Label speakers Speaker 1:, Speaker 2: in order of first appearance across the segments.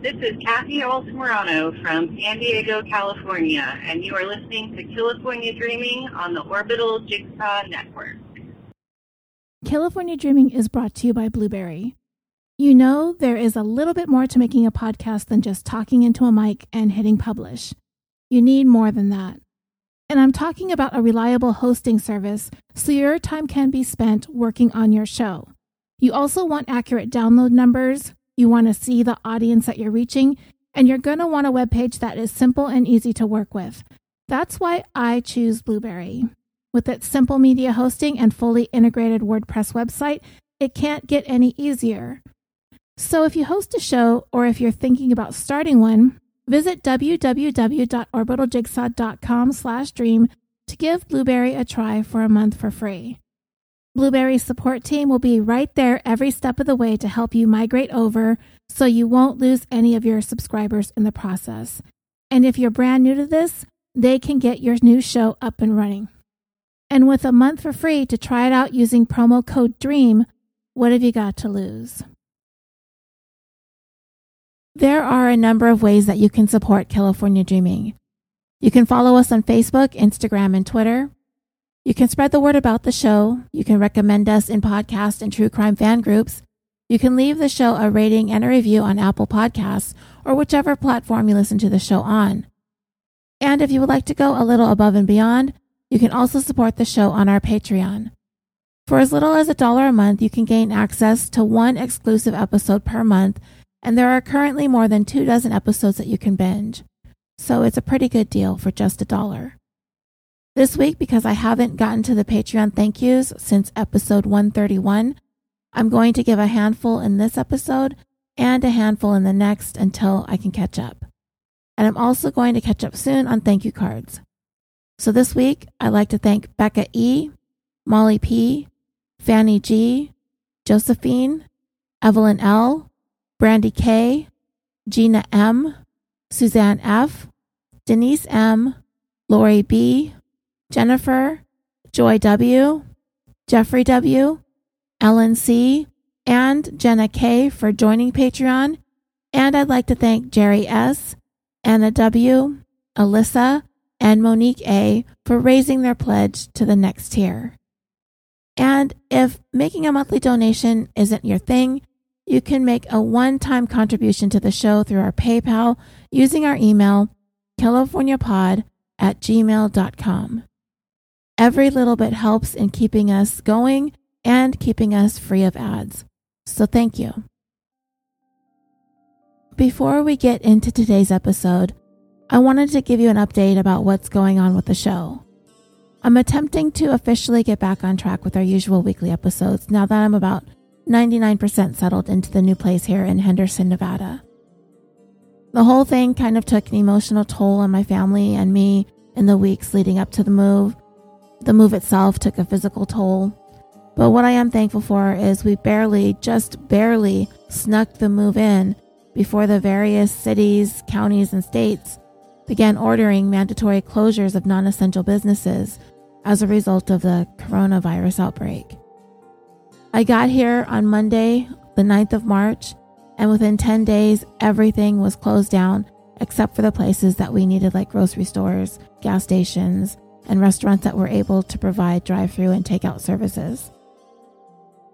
Speaker 1: This is Kathy Olson-Morano from San Diego, California, and you are listening to California Dreaming on the Orbital Jigsaw Network.
Speaker 2: California Dreaming is brought to you by Blubrry. You know, there is a little bit more to making a podcast than just talking into a mic and hitting publish. You need more than that. And I'm talking about a reliable hosting service so your time can be spent working on your show. You also want accurate download numbers, you want to see the audience that you're reaching, and you're going to want a web page that is simple and easy to work with. That's why I choose Blubrry. With its simple media hosting and fully integrated WordPress website, it can't get any easier. So if you host a show or if you're thinking about starting one, visit www.orbitaljigsaw.com slash dream to give Blubrry a try for a month for free. Blubrry's support team will be right there every step of the way to help you migrate over so you won't lose any of your subscribers in the process. And if you're brand new to this, they can get your new show up and running. And with a month for free to try it out using promo code DREAM, what have you got to lose? There are a number of ways that you can support California Dreaming. You can follow us on Facebook, Instagram, and Twitter. You can spread the word about the show. You can recommend us in podcast and true crime fan groups. You can leave the show a rating and a review on Apple Podcasts or whichever platform you listen to the show on. And if you would like to go a little above and beyond, you can also support the show on our Patreon. For as little as a dollar a month, you can gain access to one exclusive episode per month, and there are currently more than two dozen episodes that you can binge. So it's a pretty good deal for just a dollar. This week, because I haven't gotten to the Patreon thank yous since episode 131, I'm going to give a handful in this episode and a handful in the next until I can catch up. And I'm also going to catch up soon on thank you cards. So this week, I'd like to thank Becca E., Molly P., Fanny G., Josephine, Evelyn L., Brandy K., Gina M., Suzanne F., Denise M., Lori B., Jennifer, Joy W., Jeffrey W., Ellen C., and Jenna K. for joining Patreon. And I'd like to thank Jerry S., Anna W., Alyssa, and Monique A for raising their pledge to the next tier. And if making a monthly donation isn't your thing, you can make a one time contribution to the show through our PayPal using our email, californiapod at gmail.com. Every little bit helps in keeping us going and keeping us free of ads. So thank you. Before we get into today's episode, I wanted to give you an update about what's going on with the show. I'm attempting to officially get back on track with our usual weekly episodes now that I'm about 99% settled into the new place here in Henderson, Nevada. The whole thing kind of took an emotional toll on my family and me in the weeks leading up to the move. The move itself took a physical toll. But what I am thankful for is we barely, just barely, snuck the move in before the various cities, counties, and states began ordering mandatory closures of non essential businesses as a result of the coronavirus outbreak. I got here on Monday, the 9th of March, and within 10 days, everything was closed down except for the places that we needed, like grocery stores, gas stations, and restaurants that were able to provide drive through and takeout services.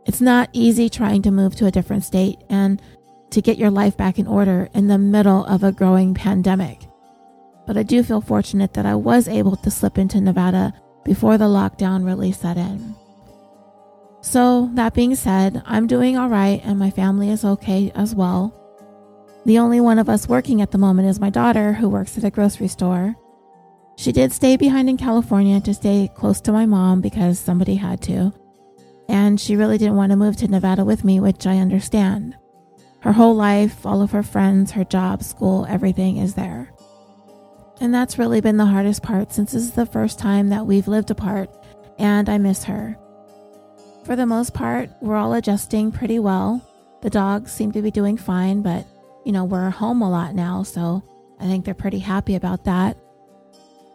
Speaker 2: It's not easy trying to move to a different state and to get your life back in order in the middle of a growing pandemic but I do feel fortunate that I was able to slip into Nevada before the lockdown really set in. So, that being said, I'm doing all right and my family is okay as well. The only one of us working at the moment is my daughter, who works at a grocery store. She did stay behind in California to stay close to my mom because somebody had to. And she really didn't want to move to Nevada with me, which I understand. Her whole life, all of her friends, her job, school, everything is there. And that's really been the hardest part since this is the first time that we've lived apart and I miss her. For the most part, we're all adjusting pretty well. The dogs seem to be doing fine, but you know, we're home a lot now, so I think they're pretty happy about that.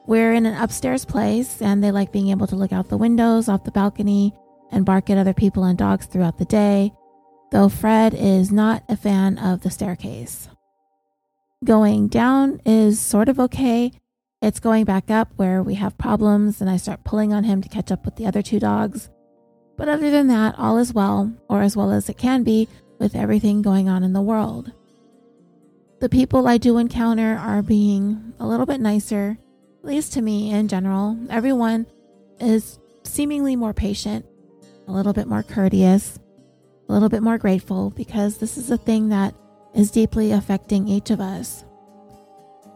Speaker 2: We're in an upstairs place and they like being able to look out the windows off the balcony and bark at other people and dogs throughout the day, though Fred is not a fan of the staircase. Going down is sort of okay. It's going back up where we have problems and I start pulling on him to catch up with the other two dogs. But other than that, all is well, or as well as it can be, with everything going on in the world. The people I do encounter are being a little bit nicer, at least to me in general. Everyone is seemingly more patient, a little bit more courteous, a little bit more grateful because this is a thing that is deeply affecting each of us.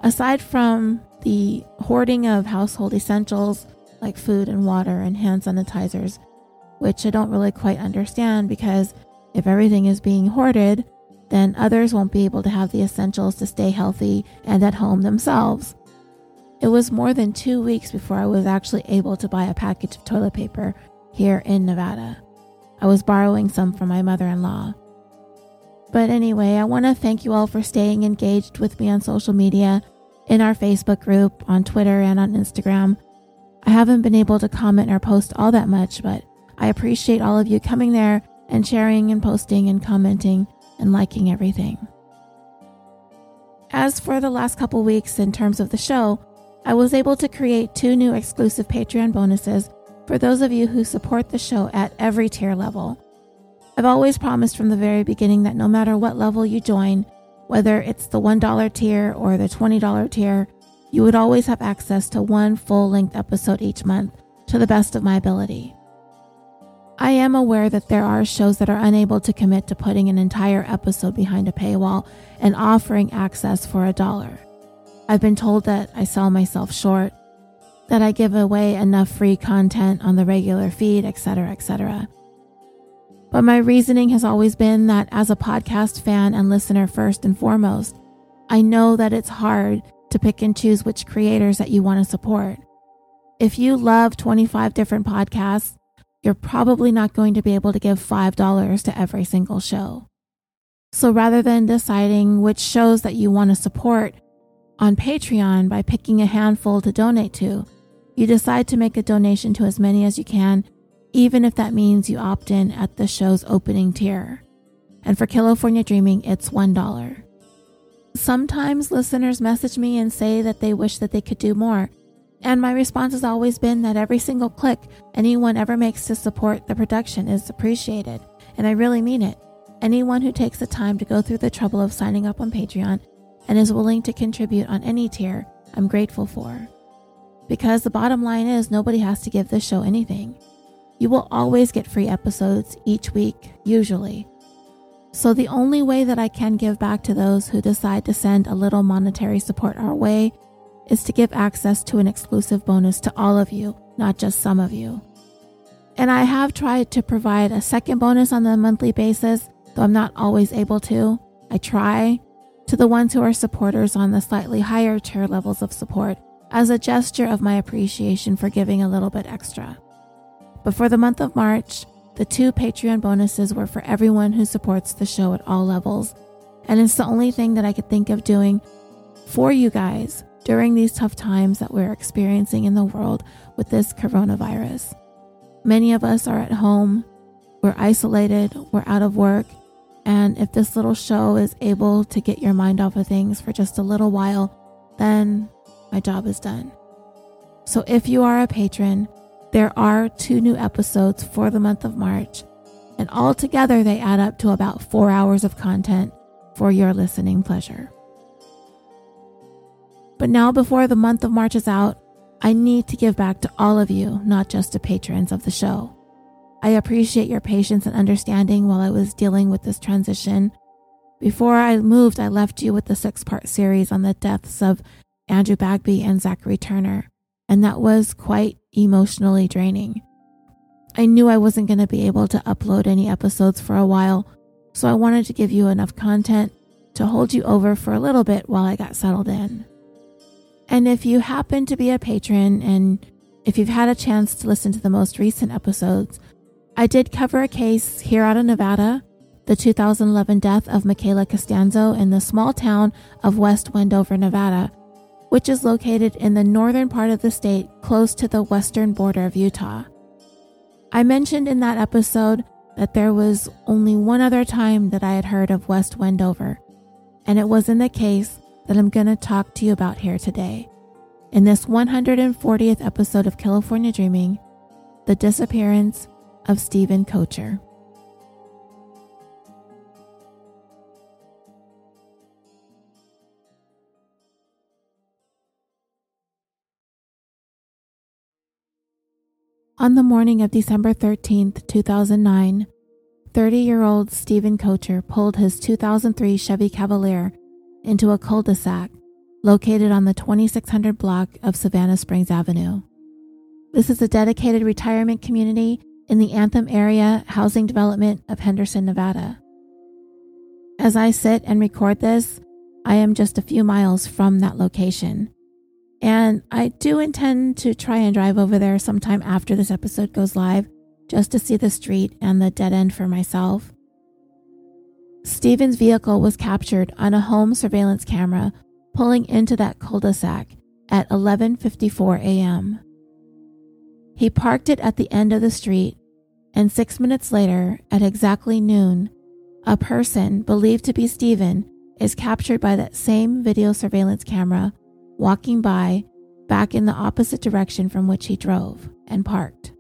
Speaker 2: Aside from the hoarding of household essentials like food and water and hand sanitizers, which I don't really quite understand because if everything is being hoarded, then others won't be able to have the essentials to stay healthy and at home themselves. It was more than two weeks before I was actually able to buy a package of toilet paper here in Nevada. I was borrowing some from my mother in law. But anyway, I want to thank you all for staying engaged with me on social media, in our Facebook group, on Twitter, and on Instagram. I haven't been able to comment or post all that much, but I appreciate all of you coming there and sharing and posting and commenting and liking everything. As for the last couple weeks in terms of the show, I was able to create two new exclusive Patreon bonuses for those of you who support the show at every tier level. I've always promised from the very beginning that no matter what level you join, whether it's the $1 tier or the $20 tier, you would always have access to one full length episode each month to the best of my ability. I am aware that there are shows that are unable to commit to putting an entire episode behind a paywall and offering access for a dollar. I've been told that I sell myself short, that I give away enough free content on the regular feed, etc., etc. But my reasoning has always been that as a podcast fan and listener first and foremost, I know that it's hard to pick and choose which creators that you want to support. If you love 25 different podcasts, you're probably not going to be able to give $5 to every single show. So rather than deciding which shows that you want to support on Patreon by picking a handful to donate to, you decide to make a donation to as many as you can, even if that means you opt in at the show's opening tier. And for California Dreaming, it's $1. Sometimes listeners message me and say that they wish that they could do more and my response has always been that every single click anyone ever makes to support the production is appreciated. And I really mean it. Anyone who takes the time to go through the trouble of signing up on Patreon and is willing to contribute on any tier, I'm grateful for. Because the bottom line is, nobody has to give this show anything. You will always get free episodes each week, usually. So, the only way that I can give back to those who decide to send a little monetary support our way is to give access to an exclusive bonus to all of you, not just some of you. And I have tried to provide a second bonus on a monthly basis, though I'm not always able to. I try to the ones who are supporters on the slightly higher tier levels of support as a gesture of my appreciation for giving a little bit extra. But for the month of March, the two Patreon bonuses were for everyone who supports the show at all levels, and it's the only thing that I could think of doing for you guys during these tough times that we're experiencing in the world with this coronavirus. Many of us are at home, we're isolated, we're out of work, and if this little show is able to get your mind off of things for just a little while, then my job is done. So if you are a patron, there are two new episodes for the month of March, and altogether they add up to about four hours of content for your listening pleasure. But now, before the month of March is out, I need to give back to all of you, not just to patrons of the show. I appreciate your patience and understanding while I was dealing with this transition. Before I moved, I left you with the six part series on the deaths of Andrew Bagby and Zachary Turner, and that was quite emotionally draining. I knew I wasn't going to be able to upload any episodes for a while, so I wanted to give you enough content to hold you over for a little bit while I got settled in. And if you happen to be a patron and if you've had a chance to listen to the most recent episodes, I did cover a case here out of Nevada, the 2011 death of Michaela Costanzo in the small town of West Wendover, Nevada, which is located in the northern part of the state close to the western border of Utah. I mentioned in that episode that there was only one other time that I had heard of West Wendover, and it was in the case that I'm going to talk to you about here today. In this 140th episode of California Dreaming, the disappearance of Steven Koecher. On the morning of December 13th, 2009, 30 year old Steven Koecher pulled his 2003 Chevy Cavalier into a cul de sac located on the 2600 block of Savannah Springs Avenue. This is a dedicated retirement community in the Anthem area housing development of Henderson, Nevada. As I sit and record this, I am just a few miles from that location. And I do intend to try and drive over there sometime after this episode goes live just to see the street and the dead end for myself. Steven's vehicle was captured on a home surveillance camera pulling into that cul-de-sac at 11:54 a.m. He parked it at the end of the street, and 6 minutes later, at exactly noon, a person believed to be Steven is captured by that same video surveillance camera walking by back in the opposite direction from which he drove and parked.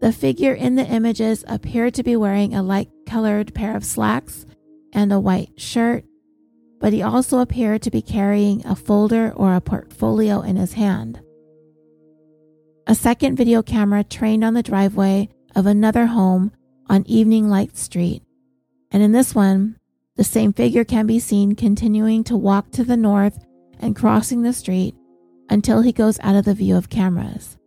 Speaker 2: The figure in the images appeared to be wearing a light colored pair of slacks and a white shirt, but he also appeared to be carrying a folder or a portfolio in his hand. A second video camera trained on the driveway of another home on Evening Light Street, and in this one, the same figure can be seen continuing to walk to the north and crossing the street until he goes out of the view of cameras.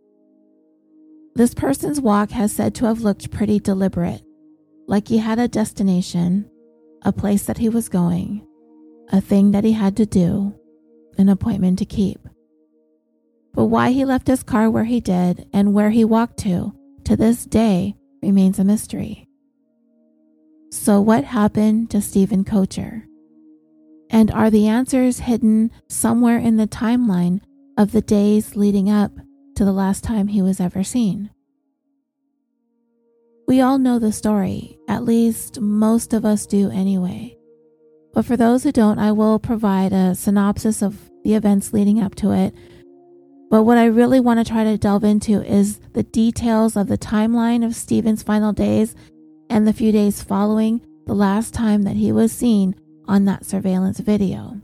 Speaker 2: This person's walk has said to have looked pretty deliberate, like he had a destination, a place that he was going, a thing that he had to do, an appointment to keep. But why he left his car where he did and where he walked to, to this day, remains a mystery. So, what happened to Steven Koecher? And are the answers hidden somewhere in the timeline of the days leading up to the last time he was ever seen. We all know the story, at least most of us do anyway. But for those who don't, I will provide a synopsis of the events leading up to it. But what I really want to try to delve into is the details of the timeline of Steven's final days and the few days following the last time that he was seen on that surveillance video.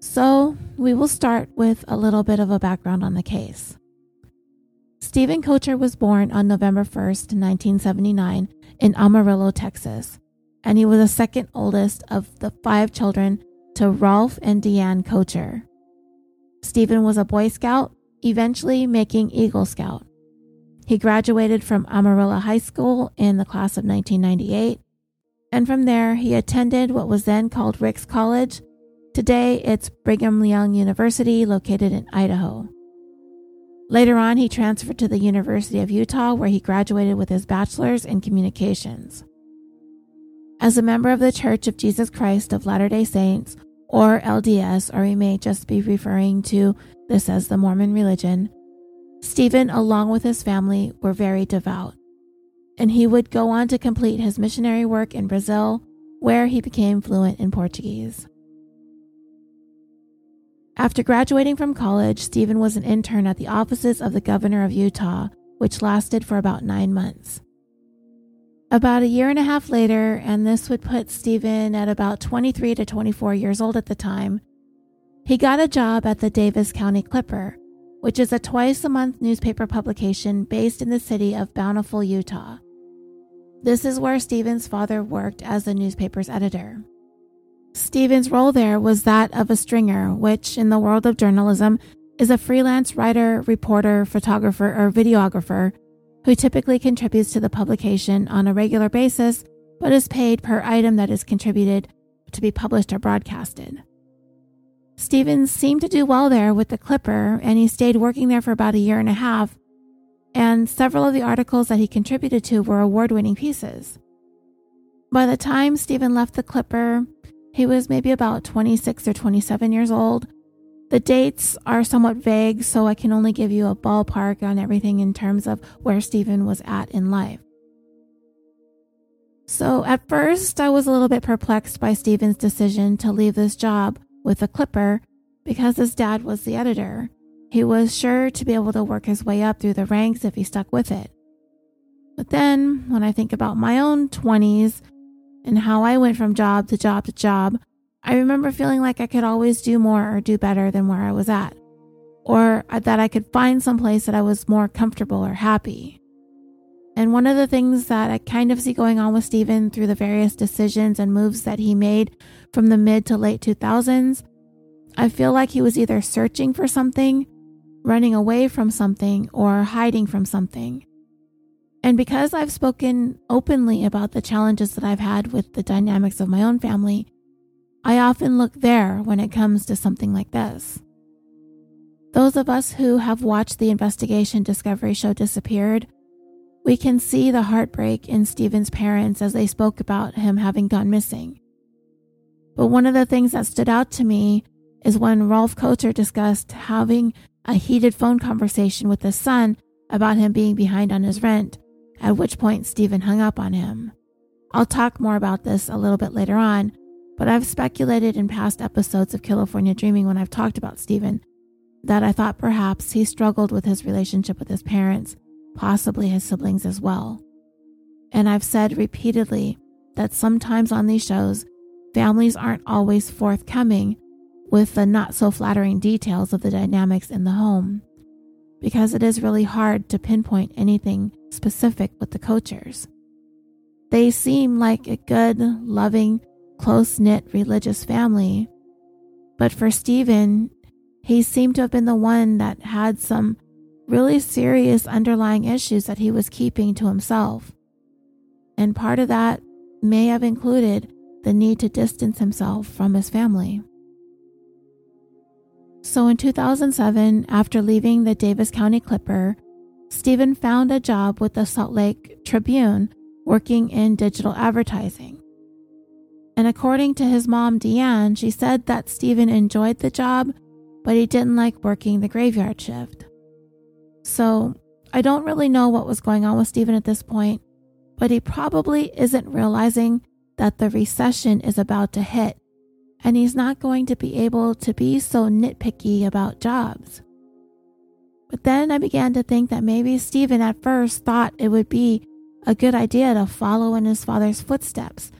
Speaker 2: So, we will start with a little bit of a background on the case. Steven Koecher was born on November 1st, 1979, in Amarillo, Texas, and he was the second oldest of the five children to Rolf and Deanne Koecher. Steven was a Boy Scout, eventually making Eagle Scout. He graduated from Amarillo High School in the class of 1998, and from there he attended what was then called Ricks College Today, it's Brigham Young University located in Idaho. Later on, he transferred to the University of Utah, where he graduated with his bachelor's in communications. As a member of the Church of Jesus Christ of Latter day Saints, or LDS, or we may just be referring to this as the Mormon religion, Steven, along with his family, were very devout. And he would go on to complete his missionary work in Brazil, where he became fluent in Portuguese. After graduating from college, Steven was an intern at the offices of the governor of Utah, which lasted for about nine months. About a year and a half later, and this would put Steven at about 23 to 24 years old at the time, he got a job at the Davis County Clipper, which is a twice a month newspaper publication based in the city of Bountiful, Utah. This is where Steven's father worked as the newspaper's editor. Steven's role there was that of a stringer, which in the world of journalism is a freelance writer, reporter, photographer, or videographer who typically contributes to the publication on a regular basis but is paid per item that is contributed to be published or broadcasted. Stevens seemed to do well there with the Clipper, and he stayed working there for about a year and a half, and several of the articles that he contributed to were award winning pieces. By the time Steven left the Clipper, he was maybe about 26 or 27 years old. The dates are somewhat vague, so I can only give you a ballpark on everything in terms of where Steven was at in life. So at first, I was a little bit perplexed by Steven's decision to leave this job with a clipper because his dad was the editor. He was sure to be able to work his way up through the ranks if he stuck with it. But then, when I think about my own 20s and how I went from job to job to job, I remember feeling like I could always do more or do better than where I was at, or that I could find some place that I was more comfortable or happy. And one of the things that I kind of see going on with Steven through the various decisions and moves that he made from the mid to late 2000s, I feel like he was either searching for something, running away from something, or hiding from something. And because I've spoken openly about the challenges that I've had with the dynamics of my own family, I often look there when it comes to something like this. Those of us who have watched the investigation Discovery show Disappeared, we can see the heartbreak in Steven's parents as they spoke about him having gone missing. But one of the things that stood out to me is when Rolf Koecher discussed having a heated phone conversation with his son about him being behind on his rent at which point Steven hung up on him. I'll talk more about this a little bit later on, but I've speculated in past episodes of California Dreaming when I've talked about Steven that I thought perhaps he struggled with his relationship with his parents, possibly his siblings as well. And I've said repeatedly that sometimes on these shows, families aren't always forthcoming with the not so flattering details of the dynamics in the home because it is really hard to pinpoint anything specific with the Koechers. They seem like a good, loving, close knit religious family, but for Steven, he seemed to have been the one that had some really serious underlying issues that he was keeping to himself. And part of that may have included the need to distance himself from his family. So in 2007, after leaving the Davis County Clipper, Steven found a job with the Salt Lake Tribune working in digital advertising. And according to his mom, Deanne, she said that Steven enjoyed the job, but he didn't like working the graveyard shift. So I don't really know what was going on with Steven at this point, but he probably isn't realizing that the recession is about to hit and he's not going to be able to be so nitpicky about jobs. But then I began to think that maybe Steven at first thought it would be a good idea to follow in his father's footsteps,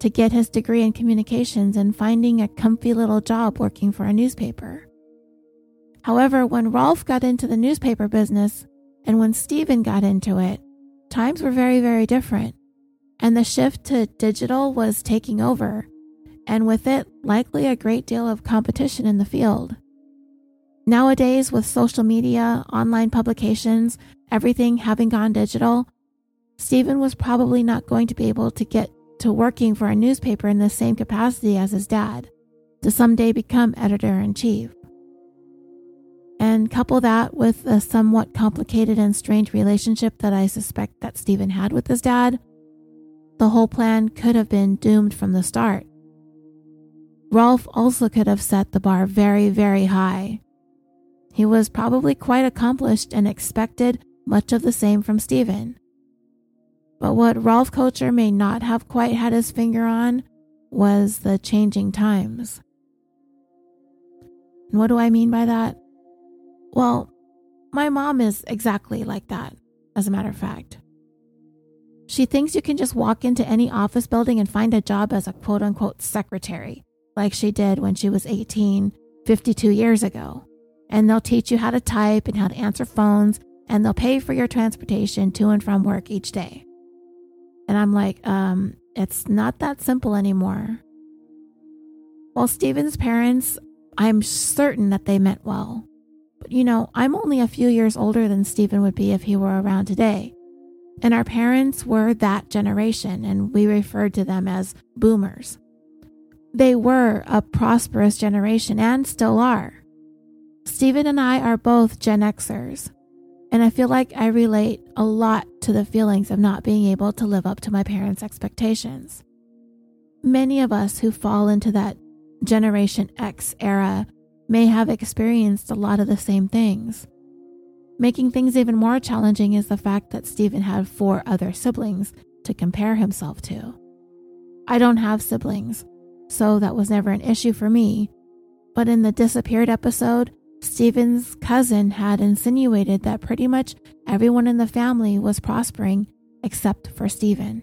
Speaker 2: to get his degree in communications and finding a comfy little job working for a newspaper. However, when Rolf got into the newspaper business and when Steven got into it, times were very, very different. And the shift to digital was taking over and with it, likely a great deal of competition in the field. Nowadays, with social media, online publications, everything having gone digital, Steven was probably not going to be able to get to working for a newspaper in the same capacity as his dad, to someday become editor in chief. And couple that with a somewhat complicated and strained relationship that I suspect that Steven had with his dad, the whole plan could have been doomed from the start. Rolf also could have set the bar very, very high. He was probably quite accomplished and expected much of the same from Steven. But what Rolf Koecher may not have quite had his finger on was the changing times. And what do I mean by that? Well, my mom is exactly like that, as a matter of fact. She thinks you can just walk into any office building and find a job as a quote unquote secretary like she did when she was 18, 52 years ago. And they'll teach you how to type and how to answer phones, and they'll pay for your transportation to and from work each day. And I'm like, um, it's not that simple anymore. Well, Steven's parents, I'm certain that they meant well. But you know, I'm only a few years older than Steven would be if he were around today. And our parents were that generation, and we referred to them as boomers. They were a prosperous generation and still are. Steven and I are both Gen Xers, and I feel like I relate a lot to the feelings of not being able to live up to my parents' expectations. Many of us who fall into that Generation X era may have experienced a lot of the same things. Making things even more challenging is the fact that Steven had four other siblings to compare himself to. I don't have siblings, so that was never an issue for me. But in the disappeared episode, Steven's cousin had insinuated that pretty much everyone in the family was prospering except for Steven.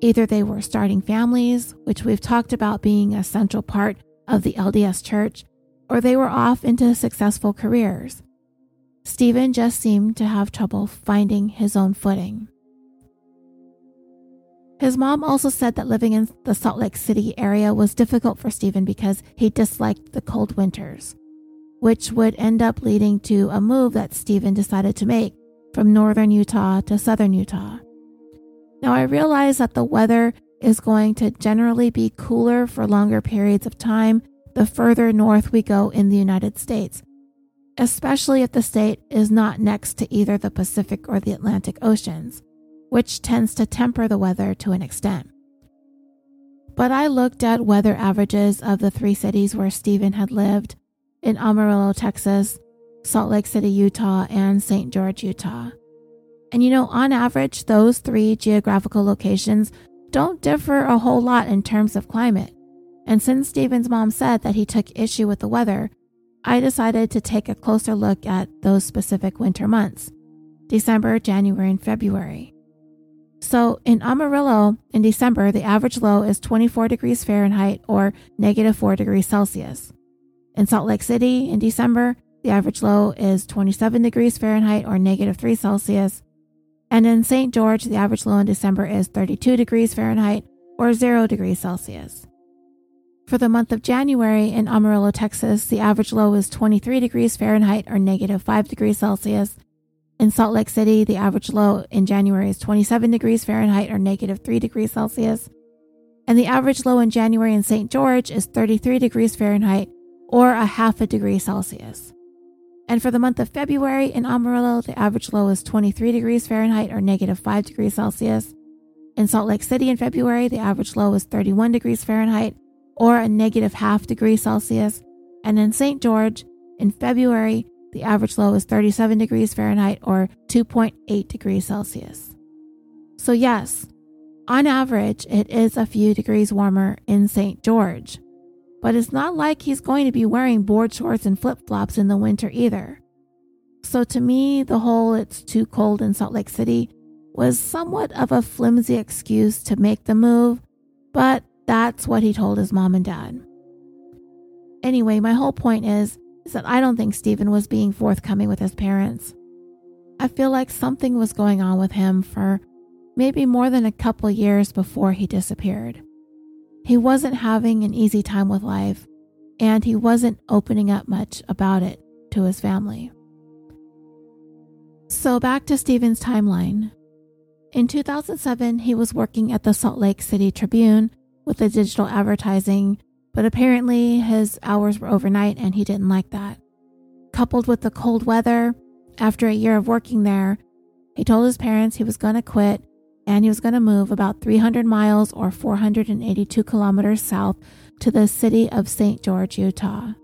Speaker 2: Either they were starting families, which we've talked about being a central part of the LDS church, or they were off into successful careers. Steven just seemed to have trouble finding his own footing. His mom also said that living in the Salt Lake City area was difficult for Stephen because he disliked the cold winters, which would end up leading to a move that Steven decided to make from northern Utah to southern Utah. Now, I realize that the weather is going to generally be cooler for longer periods of time the further north we go in the United States, especially if the state is not next to either the Pacific or the Atlantic Oceans, which tends to temper the weather to an extent. But I looked at weather averages of the three cities where Steven had lived in Amarillo, Texas, Salt Lake City, Utah, and St. George, Utah. And you know, on average, those three geographical locations don't differ a whole lot in terms of climate. And since Steven's mom said that he took issue with the weather, I decided to take a closer look at those specific winter months December, January, and February. So in Amarillo, in December, the average low is 24 degrees Fahrenheit or negative 4 degrees Celsius. In Salt Lake City, in December, the average low is 27 degrees Fahrenheit or negative 3 Celsius. And in St. George, the average low in December is 32 degrees Fahrenheit or 0 degrees Celsius. For the month of January in Amarillo, Texas, the average low is 23 degrees Fahrenheit or negative 5 degrees Celsius. In Salt Lake City, the average low in January is 27 degrees Fahrenheit or negative 3 degrees Celsius. And the average low in January in St. George is 33 degrees Fahrenheit or a half a degree Celsius. And for the month of February in Amarillo, the average low is 23 degrees Fahrenheit or negative 5 degrees Celsius. In Salt Lake City in February, the average low is 31 degrees Fahrenheit or a negative half degree Celsius. And in St. George in February, the average low is 37 degrees Fahrenheit or 2.8 degrees Celsius. So, yes, on average, it is a few degrees warmer in St. George but it's not like he's going to be wearing board shorts and flip flops in the winter either. So to me, the whole it's too cold in Salt Lake City was somewhat of a flimsy excuse to make the move, but that's what he told his mom and dad. Anyway, my whole point is, is that I don't think Steven was being forthcoming with his parents. I feel like something was going on with him for maybe more than a couple years before he disappeared. He wasn't having an easy time with life, and he wasn't opening up much about it to his family. So, back to Steven's timeline. In 2007, he was working at the Salt Lake City Tribune with the digital advertising, but apparently his hours were overnight and he didn't like that. Coupled with the cold weather, after a year of working there, he told his parents he was going to quit and he was going to move about 300 miles or 482 kilometers south to the city of St. George, Utah.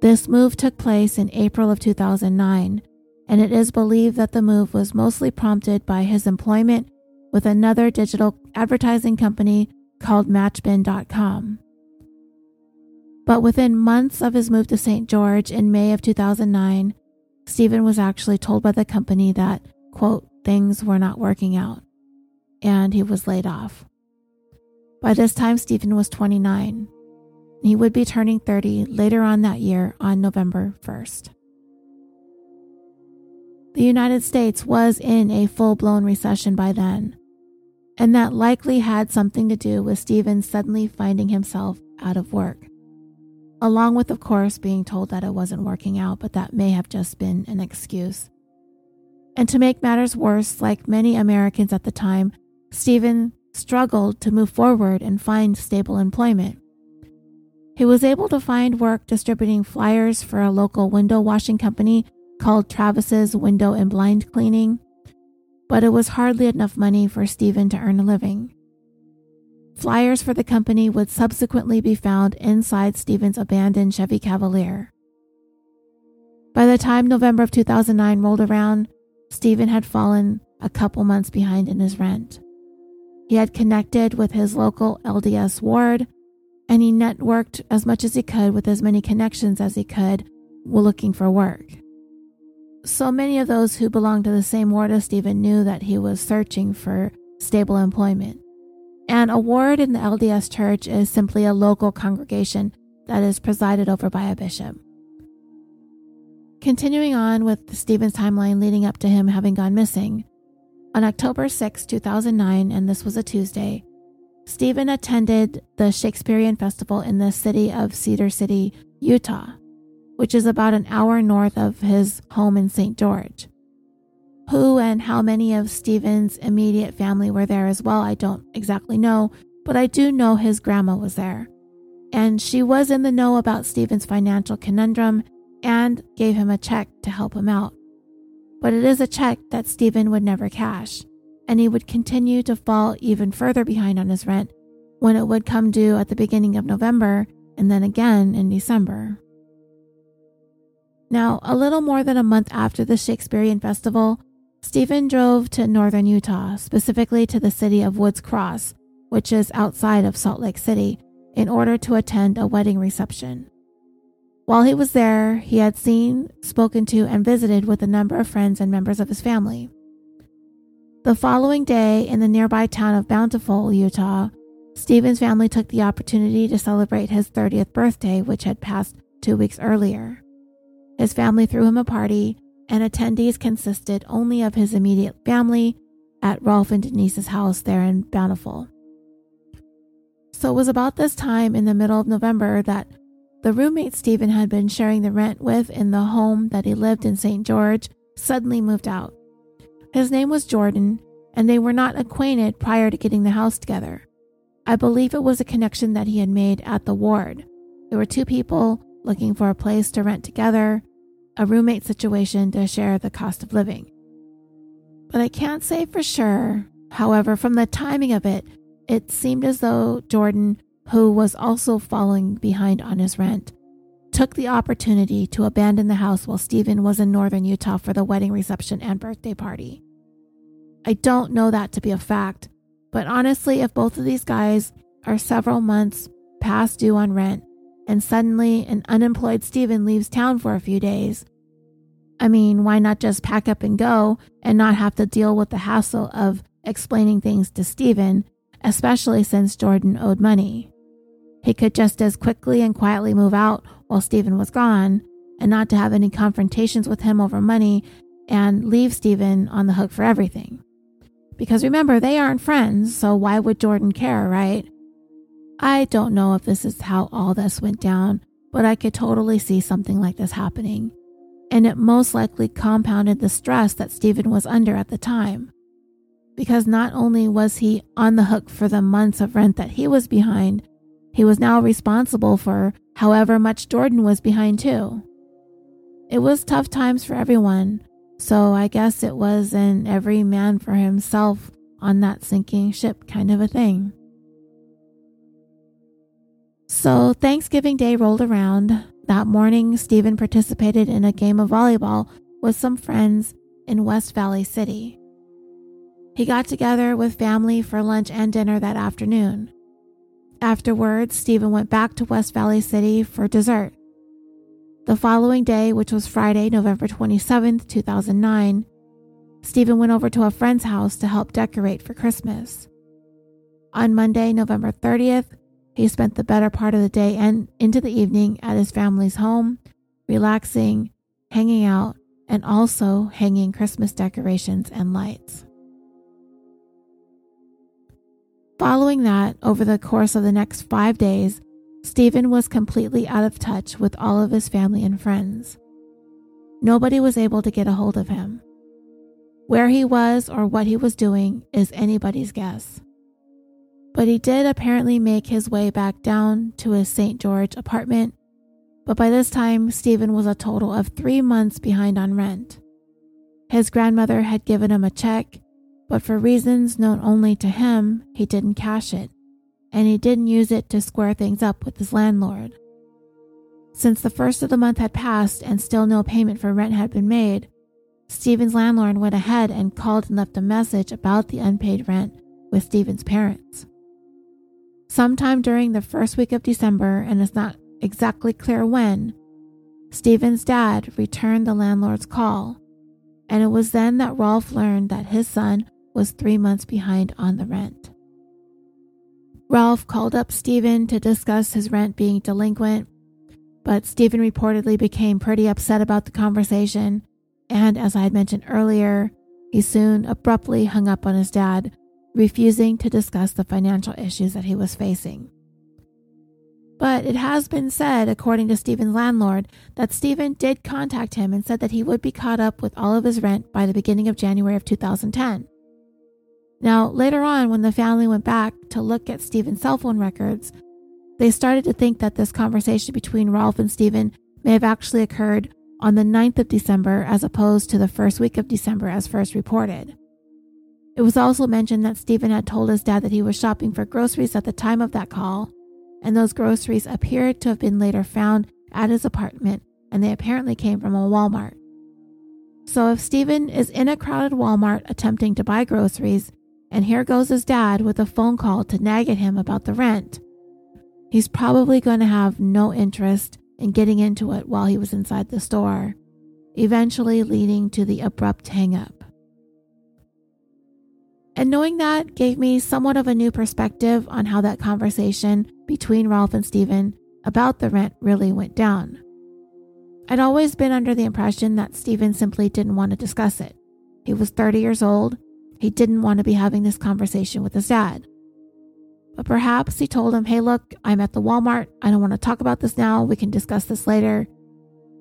Speaker 2: This move took place in April of 2009, and it is believed that the move was mostly prompted by his employment with another digital advertising company called Matchbin.com. But within months of his move to St. George in May of 2009, Steven was actually told by the company that, quote, things were not working out and he was laid off. By this time, Steven was 29. He would be turning 30 later on that year on November 1st. The United States was in a full blown recession by then, and that likely had something to do with Steven suddenly finding himself out of work. Along with, of course, being told that it wasn't working out, but that may have just been an excuse. And to make matters worse, like many Americans at the time, Steven struggled to move forward and find stable employment. He was able to find work distributing flyers for a local window washing company called Travis's Window and Blind Cleaning, but it was hardly enough money for Steven to earn a living. Flyers for the company would subsequently be found inside Steven's abandoned Chevy Cavalier. By the time November of 2009 rolled around, Steven had fallen a couple months behind in his rent. He had connected with his local LDS ward and he networked as much as he could with as many connections as he could while looking for work. So many of those who belonged to the same ward as Steven knew that he was searching for stable employment. And a ward in the LDS church is simply a local congregation that is presided over by a bishop. Continuing on with Steven's timeline leading up to him having gone missing, on October 6, 2009, and this was a Tuesday, Steven attended the Shakespearean Festival in the city of Cedar City, Utah, which is about an hour north of his home in St. George. Who and how many of Steven's immediate family were there as well, I don't exactly know, but I do know his grandma was there. And she was in the know about Steven's financial conundrum and gave him a check to help him out. But it is a check that Steven would never cash, and he would continue to fall even further behind on his rent when it would come due at the beginning of November and then again in December. Now, a little more than a month after the Shakespearean Festival, Steven drove to northern Utah, specifically to the city of Woods Cross, which is outside of Salt Lake City, in order to attend a wedding reception. While he was there, he had seen, spoken to, and visited with a number of friends and members of his family. The following day, in the nearby town of Bountiful, Utah, Steven's family took the opportunity to celebrate his 30th birthday, which had passed two weeks earlier. His family threw him a party and attendees consisted only of his immediate family at Rolf and Denise's house there in Bountiful. So it was about this time in the middle of November that the roommate Steven had been sharing the rent with in the home that he lived in St. George suddenly moved out. His name was Jordan, and they were not acquainted prior to getting the house together. I believe it was a connection that he had made at the ward. There were two people looking for a place to rent together, a roommate situation to share the cost of living. But I can't say for sure. However, from the timing of it, it seemed as though Jordan, who was also falling behind on his rent, took the opportunity to abandon the house while Steven was in northern Utah for the wedding reception and birthday party. I don't know that to be a fact, but honestly, if both of these guys are several months past due on rent, and suddenly an unemployed Steven leaves town for a few days. I mean, why not just pack up and go and not have to deal with the hassle of explaining things to Steven, especially since Jordan owed money? He could just as quickly and quietly move out while Steven was gone and not to have any confrontations with him over money and leave Steven on the hook for everything. Because remember, they aren't friends, so why would Jordan care, right? I don't know if this is how all this went down, but I could totally see something like this happening. And it most likely compounded the stress that Steven was under at the time. Because not only was he on the hook for the months of rent that he was behind, he was now responsible for however much Jordan was behind too. It was tough times for everyone, so I guess it was an every man for himself on that sinking ship kind of a thing. So Thanksgiving Day rolled around. That morning, Steven participated in a game of volleyball with some friends in West Valley City. He got together with family for lunch and dinner that afternoon. Afterwards, Steven went back to West Valley City for dessert. The following day, which was Friday, November 27th, 2009, Steven went over to a friend's house to help decorate for Christmas. On Monday, November 30th, he spent the better part of the day and into the evening at his family's home, relaxing, hanging out, and also hanging Christmas decorations and lights. Following that, over the course of the next five days, Steven was completely out of touch with all of his family and friends. Nobody was able to get a hold of him. Where he was or what he was doing is anybody's guess but he did apparently make his way back down to his St. George apartment. But by this time, Steven was a total of three months behind on rent. His grandmother had given him a check, but for reasons known only to him, he didn't cash it, and he didn't use it to square things up with his landlord. Since the first of the month had passed and still no payment for rent had been made, Steven's landlord went ahead and called and left a message about the unpaid rent with Steven's parents. Sometime during the first week of December, and it's not exactly clear when, Steven's dad returned the landlord's call, and it was then that Rolf learned that his son was three months behind on the rent. Rolf called up Steven to discuss his rent being delinquent, but Steven reportedly became pretty upset about the conversation, and as I had mentioned earlier, he soon abruptly hung up on his dad, refusing to discuss the financial issues that he was facing. But it has been said, according to Steven's landlord, that Steven did contact him and said that he would be caught up with all of his rent by the beginning of January of 2010. Now, later on, when the family went back to look at Steven's cell phone records, they started to think that this conversation between Rolf and Steven may have actually occurred on the 9th of December as opposed to the first week of December as first reported. It was also mentioned that Steven had told his dad that he was shopping for groceries at the time of that call and those groceries appeared to have been later found at his apartment, and they apparently came from a Walmart. So if Steven is in a crowded Walmart attempting to buy groceries, and here goes his dad with a phone call to nag at him about the rent, he's probably going to have no interest in getting into it while he was inside the store, eventually leading to the abrupt hang up. And knowing that gave me somewhat of a new perspective on how that conversation between Rolf and Steven about the rent really went down. I'd always been under the impression that Steven simply didn't want to discuss it. He was 30 years old. He didn't want to be having this conversation with his dad. But perhaps he told him, hey, look, I'm at the Walmart. I don't want to talk about this now. We can discuss this later.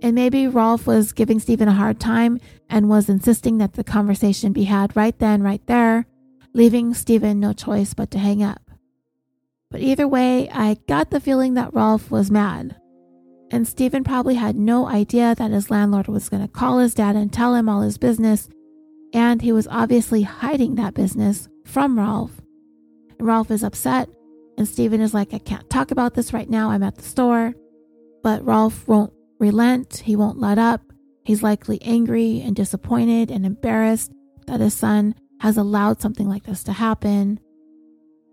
Speaker 2: And maybe Rolf was giving Steven a hard time and was insisting that the conversation be had right then, right there leaving Steven no choice but to hang up. But either way, I got the feeling that Rolf was mad. And Steven probably had no idea that his landlord was going to call his dad and tell him all his business, and he was obviously hiding that business from Rolf. Rolf is upset, and Steven is like, I can't talk about this right now, I'm at the store. But Rolf won't relent, he won't let up. He's likely angry and disappointed and embarrassed that his son has allowed something like this to happen.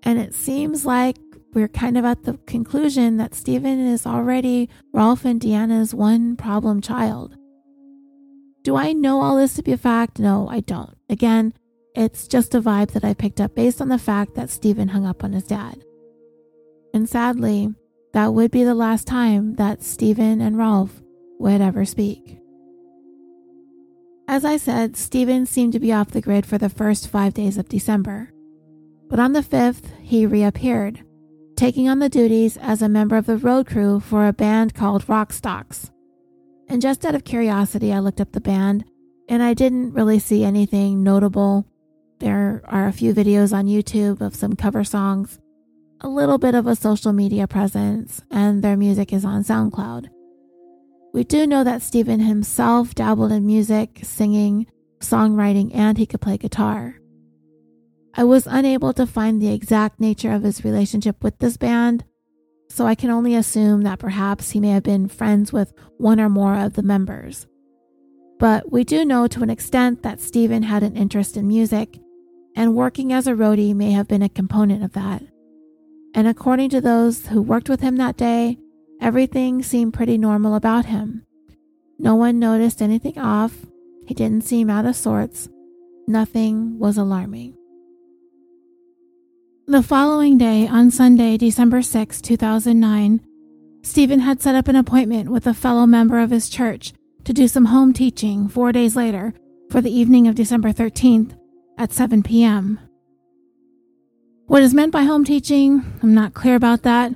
Speaker 2: And it seems like we're kind of at the conclusion that Steven is already Rolf and Deanne's one problem child. Do I know all this to be a fact? No, I don't. Again, it's just a vibe that I picked up based on the fact that Steven hung up on his dad. And sadly, that would be the last time that Steven and Rolf would ever speak. As I said, Steven seemed to be off the grid for the first five days of December. But on the 5th, he reappeared, taking on the duties as a member of the road crew for a band called Rockstocks. And just out of curiosity, I looked up the band, and I didn't really see anything notable. There are a few videos on YouTube of some cover songs, a little bit of a social media presence, and their music is on SoundCloud. We do know that Steven himself dabbled in music, singing, songwriting, and he could play guitar. I was unable to find the exact nature of his relationship with this band, so I can only assume that perhaps he may have been friends with one or more of the members. But we do know to an extent that Steven had an interest in music, and working as a roadie may have been a component of that. And according to those who worked with him that day, Everything seemed pretty normal about him. No one noticed anything off. He didn't seem out of sorts. Nothing was alarming. The following day, on Sunday, December 6, 2009, Steven had set up an appointment with a fellow member of his church to do some home teaching four days later for the evening of December 13th at 7 p.m. What is meant by home teaching, I'm not clear about that,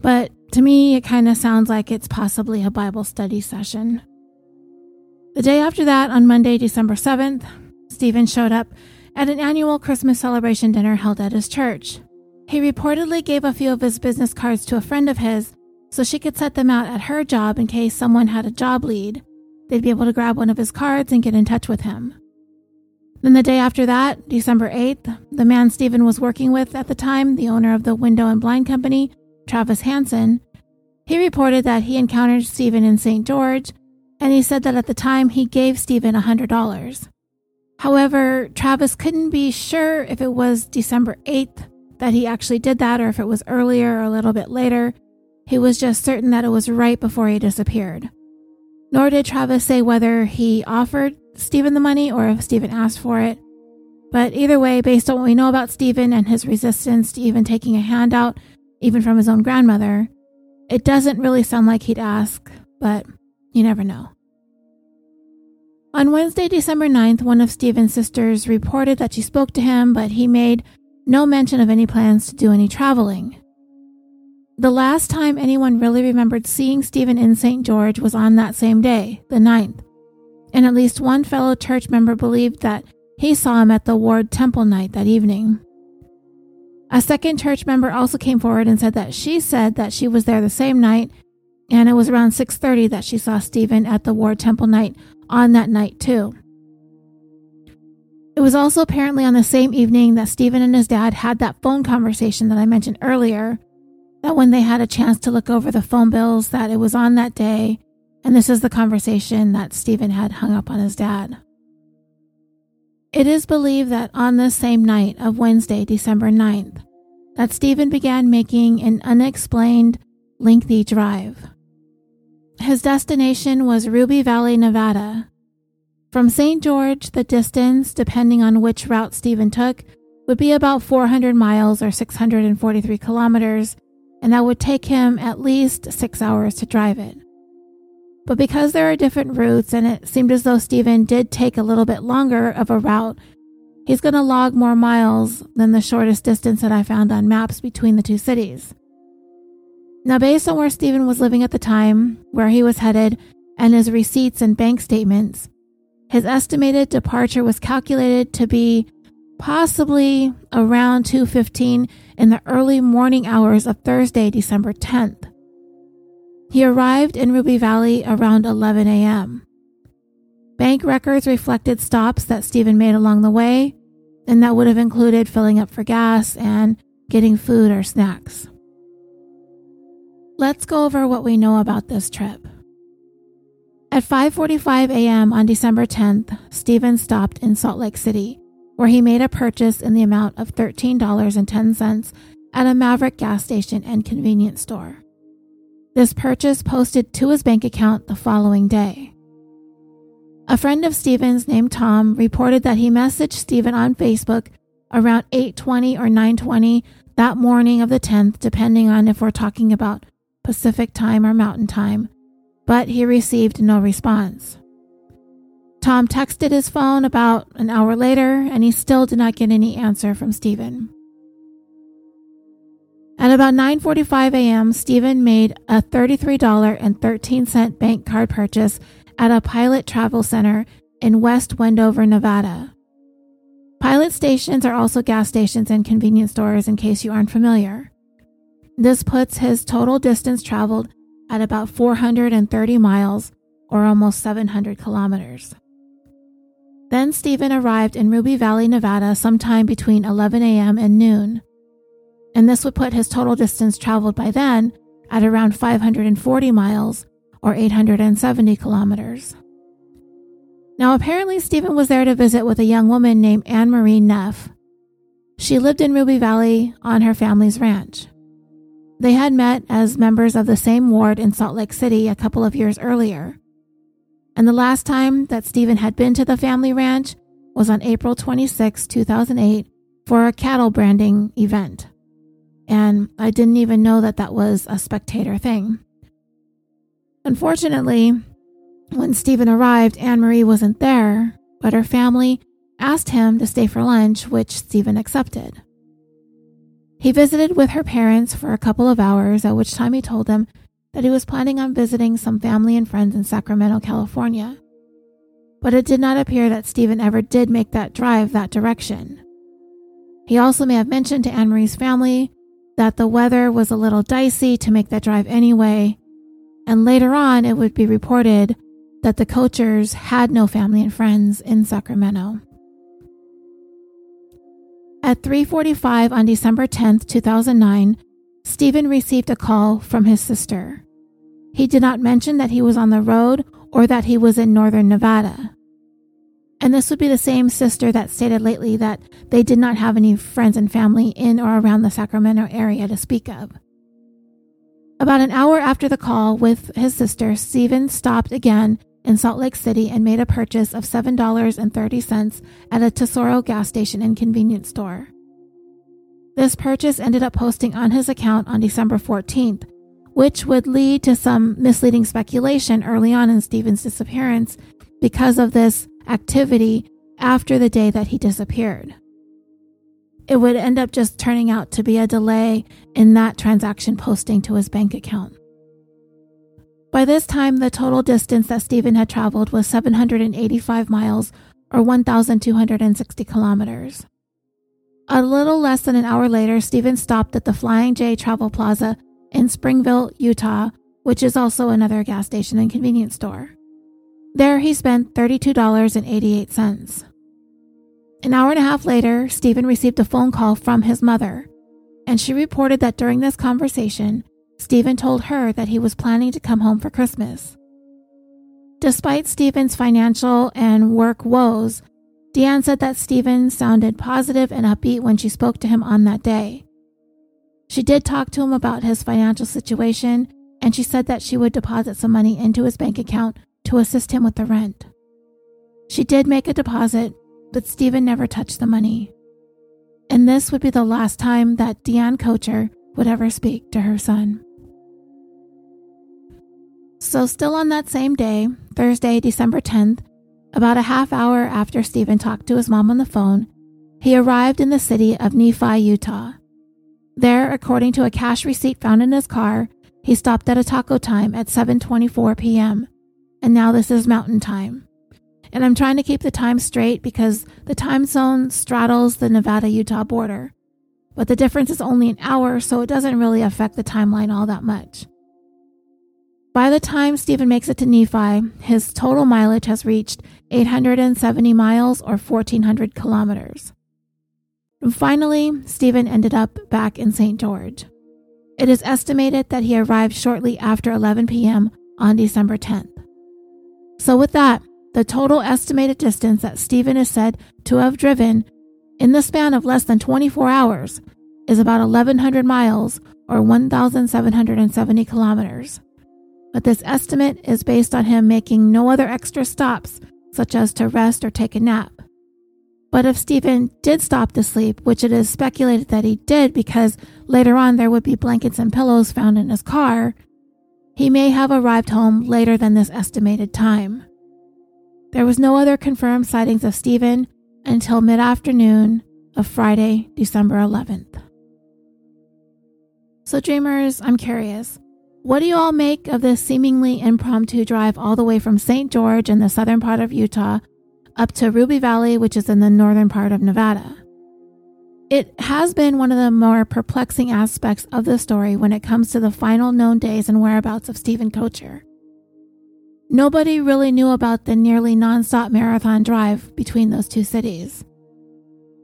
Speaker 2: but to me, it kind of sounds like it's possibly a Bible study session. The day after that, on Monday, December 7th, Steven showed up at an annual Christmas celebration dinner held at his church. He reportedly gave a few of his business cards to a friend of his so she could set them out at her job in case someone had a job lead. They'd be able to grab one of his cards and get in touch with him. Then the day after that, December 8th, the man Steven was working with at the time, the owner of the window and blind company, Travis Hansen, he reported that he encountered Steven in St. George, and he said that at the time he gave Steven $100. However, Travis couldn't be sure if it was December 8th that he actually did that or if it was earlier or a little bit later. He was just certain that it was right before he disappeared. Nor did Travis say whether he offered Steven the money or if Steven asked for it. But either way, based on what we know about Steven and his resistance to even taking a handout, even from his own grandmother, it doesn't really sound like he'd ask, but you never know. On Wednesday, December 9th, one of Steven's sisters reported that she spoke to him, but he made no mention of any plans to do any traveling. The last time anyone really remembered seeing Steven in St. George was on that same day, the 9th, and at least one fellow church member believed that he saw him at the Ward Temple night that evening. A second church member also came forward and said that she said that she was there the same night and it was around 6:30 that she saw Steven at the Ward Temple night on that night, too. It was also apparently on the same evening that Steven and his dad had that phone conversation that I mentioned earlier. That when they had a chance to look over the phone bills, that it was on that day, and this is the conversation that Steven had hung up on his dad. It is believed that on this same night of Wednesday, December 9th, that Steven began making an unexplained, lengthy drive. His destination was Ruby Valley, Nevada. From St. George, the distance, depending on which route Steven took, would be about 400 miles or 643 kilometers, and that would take him at least six hours to drive it. But because there are different routes and it seemed as though Steven did take a little bit longer of a route, he's going to log more miles than the shortest distance that I found on maps between the two cities. Now, based on where Steven was living at the time, where he was headed, and his receipts and bank statements, his estimated departure was calculated to be possibly around 2:15 in the early morning hours of Thursday, December 10th. He arrived in Ruby Valley around 11 a.m. Bank records reflected stops that Steven made along the way, and that would have included filling up for gas and getting food or snacks. Let's go over what we know about this trip. At 5:45 a.m. on December 10th, Steven stopped in Salt Lake City, where he made a purchase in the amount of $13.10 at a Maverick gas station and convenience store. This purchase posted to his bank account the following day. A friend of Steven's named Tom reported that he messaged Steven on Facebook around 8:20 or 9:20 that morning of the 10th depending on if we're talking about Pacific time or Mountain time, but he received no response. Tom texted his phone about an hour later and he still did not get any answer from Steven. At about 9:45 a.m., Steven made a $33.13 bank card purchase at a Pilot Travel Center in West Wendover, Nevada. Pilot stations are also gas stations and convenience stores in case you aren't familiar. This puts his total distance traveled at about 430 miles or almost 700 kilometers. Then Steven arrived in Ruby Valley, Nevada sometime between 11 a.m. and noon. And this would put his total distance traveled by then at around 540 miles or 870 kilometers. Now, apparently, Steven was there to visit with a young woman named Anne Marie Neff. She lived in Ruby Valley on her family's ranch. They had met as members of the same ward in Salt Lake City a couple of years earlier. And the last time that Steven had been to the family ranch was on April 26, 2008, for a cattle branding event. And I didn't even know that that was a spectator thing. Unfortunately, when Steven arrived, Anne Marie wasn't there, but her family asked him to stay for lunch, which Steven accepted. He visited with her parents for a couple of hours, at which time he told them that he was planning on visiting some family and friends in Sacramento, California. But it did not appear that Steven ever did make that drive that direction. He also may have mentioned to Anne Marie's family that the weather was a little dicey to make that drive anyway, and later on it would be reported that the Koechers had no family and friends in Sacramento. At 3:45 on December 10, 2009, Steven received a call from his sister. He did not mention that he was on the road or that he was in northern Nevada. And this would be the same sister that stated lately that they did not have any friends and family in or around the Sacramento area to speak of. About an hour after the call with his sister, Steven stopped again in Salt Lake City and made a purchase of $7.30 at a Tesoro gas station and convenience store. This purchase ended up posting on his account on December 14th, which would lead to some misleading speculation early on in Steven's disappearance because of this activity after the day that he disappeared. It would end up just turning out to be a delay in that transaction posting to his bank account. By this time, the total distance that Steven had traveled was 785 miles or 1,260 kilometers. A little less than an hour later, Steven stopped at the Flying J Travel Plaza in Springville, Utah, which is also another gas station and convenience store. There, he spent $32.88. An hour and a half later, Steven received a phone call from his mother, and she reported that during this conversation, Steven told her that he was planning to come home for Christmas. Despite Steven's financial and work woes, Deanne said that Steven sounded positive and upbeat when she spoke to him on that day. She did talk to him about his financial situation, and she said that she would deposit some money into his bank account to assist him with the rent. She did make a deposit, but Steven never touched the money. And this would be the last time that Deanne Koecher would ever speak to her son. So, still on that same day, Thursday, December 10th, about a half hour after Steven talked to his mom on the phone, he arrived in the city of Nephi, Utah. There, according to a cash receipt found in his car, he stopped at a taco time at 7:24 p.m. And now this is mountain time. And I'm trying to keep the time straight because the time zone straddles the Nevada-Utah border. But the difference is only an hour, so it doesn't really affect the timeline all that much. By the time Steven makes it to Nephi, his total mileage has reached 870 miles or 1400 kilometers. Finally, Steven ended up back in St. George. It is estimated that he arrived shortly after 11 p.m. on December 10th. So, with that, the total estimated distance that Stephen is said to have driven in the span of less than 24 hours is about 1,100 miles or 1,770 kilometers. But this estimate is based on him making no other extra stops, such as to rest or take a nap. But if Steven did stop to sleep, which it is speculated that he did because later on there would be blankets and pillows found in his car, he may have arrived home later than this estimated time. There was no other confirmed sightings of Steven until mid afternoon of Friday, December 11th. So, dreamers, I'm curious. What do you all make of this seemingly impromptu drive all the way from St. George in the southern part of Utah up to Ruby Valley, which is in the northern part of Nevada. It has been one of the more perplexing aspects of the story when it comes to the final known days and whereabouts of Steven Koecher. Nobody really knew about the nearly nonstop marathon drive between those two cities.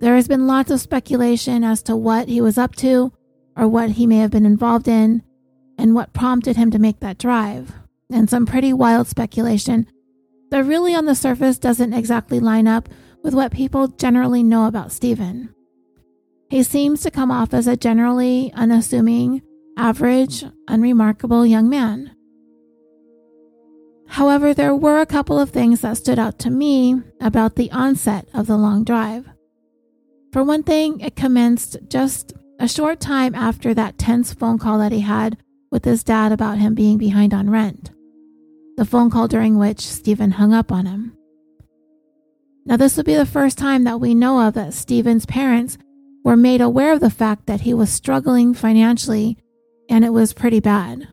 Speaker 2: There has been lots of speculation as to what he was up to or what he may have been involved in and what prompted him to make that drive, and some pretty wild speculation that really on the surface doesn't exactly line up with what people generally know about Steven. He seems to come off as a generally unassuming, average, unremarkable young man. However, there were a couple of things that stood out to me about the onset of the long drive. For one thing, it commenced just a short time after that tense phone call that he had with his dad about him being behind on rent the phone call during which Steven hung up on him. Now, this would be the first time that we know of that Steven's parents were made aware of the fact that he was struggling financially and it was pretty bad.